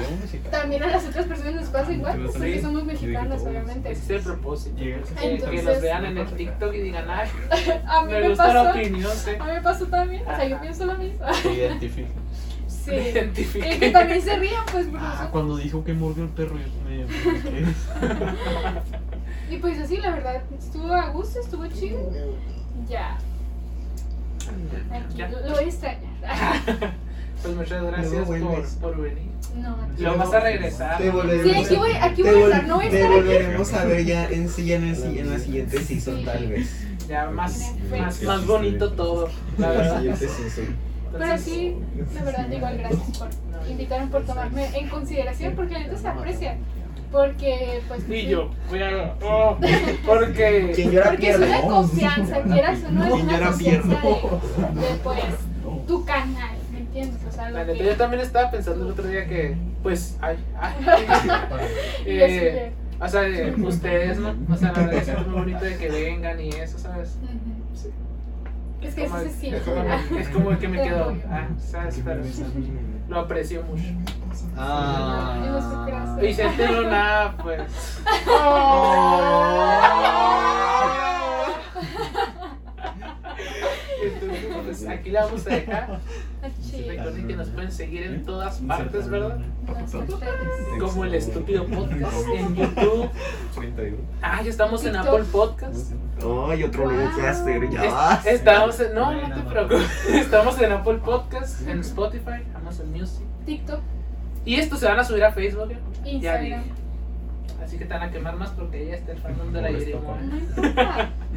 también a las otras personas les pasa igual, pues, porque somos mexicanos, obviamente. Ese es el propósito. Entonces- que los vean en el TikTok y digan, ay, A mí me me gusta la pasó, opinión, sí. a mí me pasó también, o sea, yo pienso lo mismo. Se identifica. Sí. Me Y que también se rían, pues, por Ah, cuando dijo que mordió el perro, yo me. Y pues así, la verdad, estuvo a gusto, estuvo chido. Ya, aquí, Ya. lo, voy a extrañar. Pues muchas gracias No por, por venir. No, Lo vas a regresar. Te volveremos Sí, aquí voy, aquí te voy a vol- estar, no voy a Te estar aquí. volveremos a ver ya en, sí, en, el, si- en la siguiente season, tal vez. Ya más, más, más bonito todo, la verdad. Siguiente season. Pero sí, la verdad, igual gracias por invitarme, por tomarme en consideración, porque la neta se aprecia. Porque, pues. Y sí, yo, a. oh, porque. Quien llora Porque es pierde. una confianza, quieras o no, es Quien una confianza de, de, pues, tu canal, ¿me entiendes? O sea, lo que. yo también estaba pensando el otro día que, pues, ay, ay, eh, o sea, de ustedes, ¿no? O sea, la verdad es que es muy bonito de que vengan y eso, ¿sabes? Sí. Es que eso como- se siente. Es como, es como que me quedo, ah, ¿sabes? Pero lo aprecio mucho. Ah. Yo no sé qué hacer. Vicente Luna, pues. Entonces, pues, aquí la vamos a dejar. Chido. Recuerden que nos pueden seguir en todas partes, ¿verdad? Como el estúpido podcast en YouTube. 31. Ah, ya estamos en. Apple Podcast. Ay, otro nuevo caster, ya estamos en, no, no te preocupes. Estamos en Apple Podcast, en Spotify, Amazon Music. TikTok, Y estos se van a subir a Facebook. ¿eh? Instagram. Así que te van a quemar más porque ya está el fandom de la Yerimoa.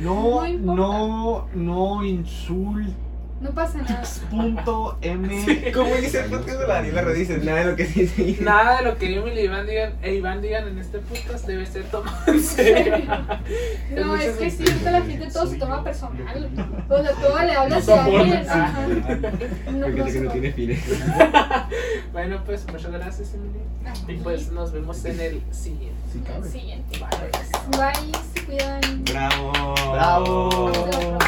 No. No, no, no insultes. No pasa nada. Punto M. ¿Cómo dice el podcast de la Daniela Rodices? Nada de lo que dice. Nada de lo que Emily y Iván digan, e Iván digan en este podcast debe ser tomado en serio. No, muchas es que sí, ahorita la gente todo se toma personal. O sea, todo le habla No soportas. alguien. Ajá. No, Porque no sé que no tiene fines. Bueno, pues muchas gracias, Emily. Y pues nos vemos en el siguiente. Siguiente. Bye. Bye, se cuidan. Bravo. Bravo. Nos vemos.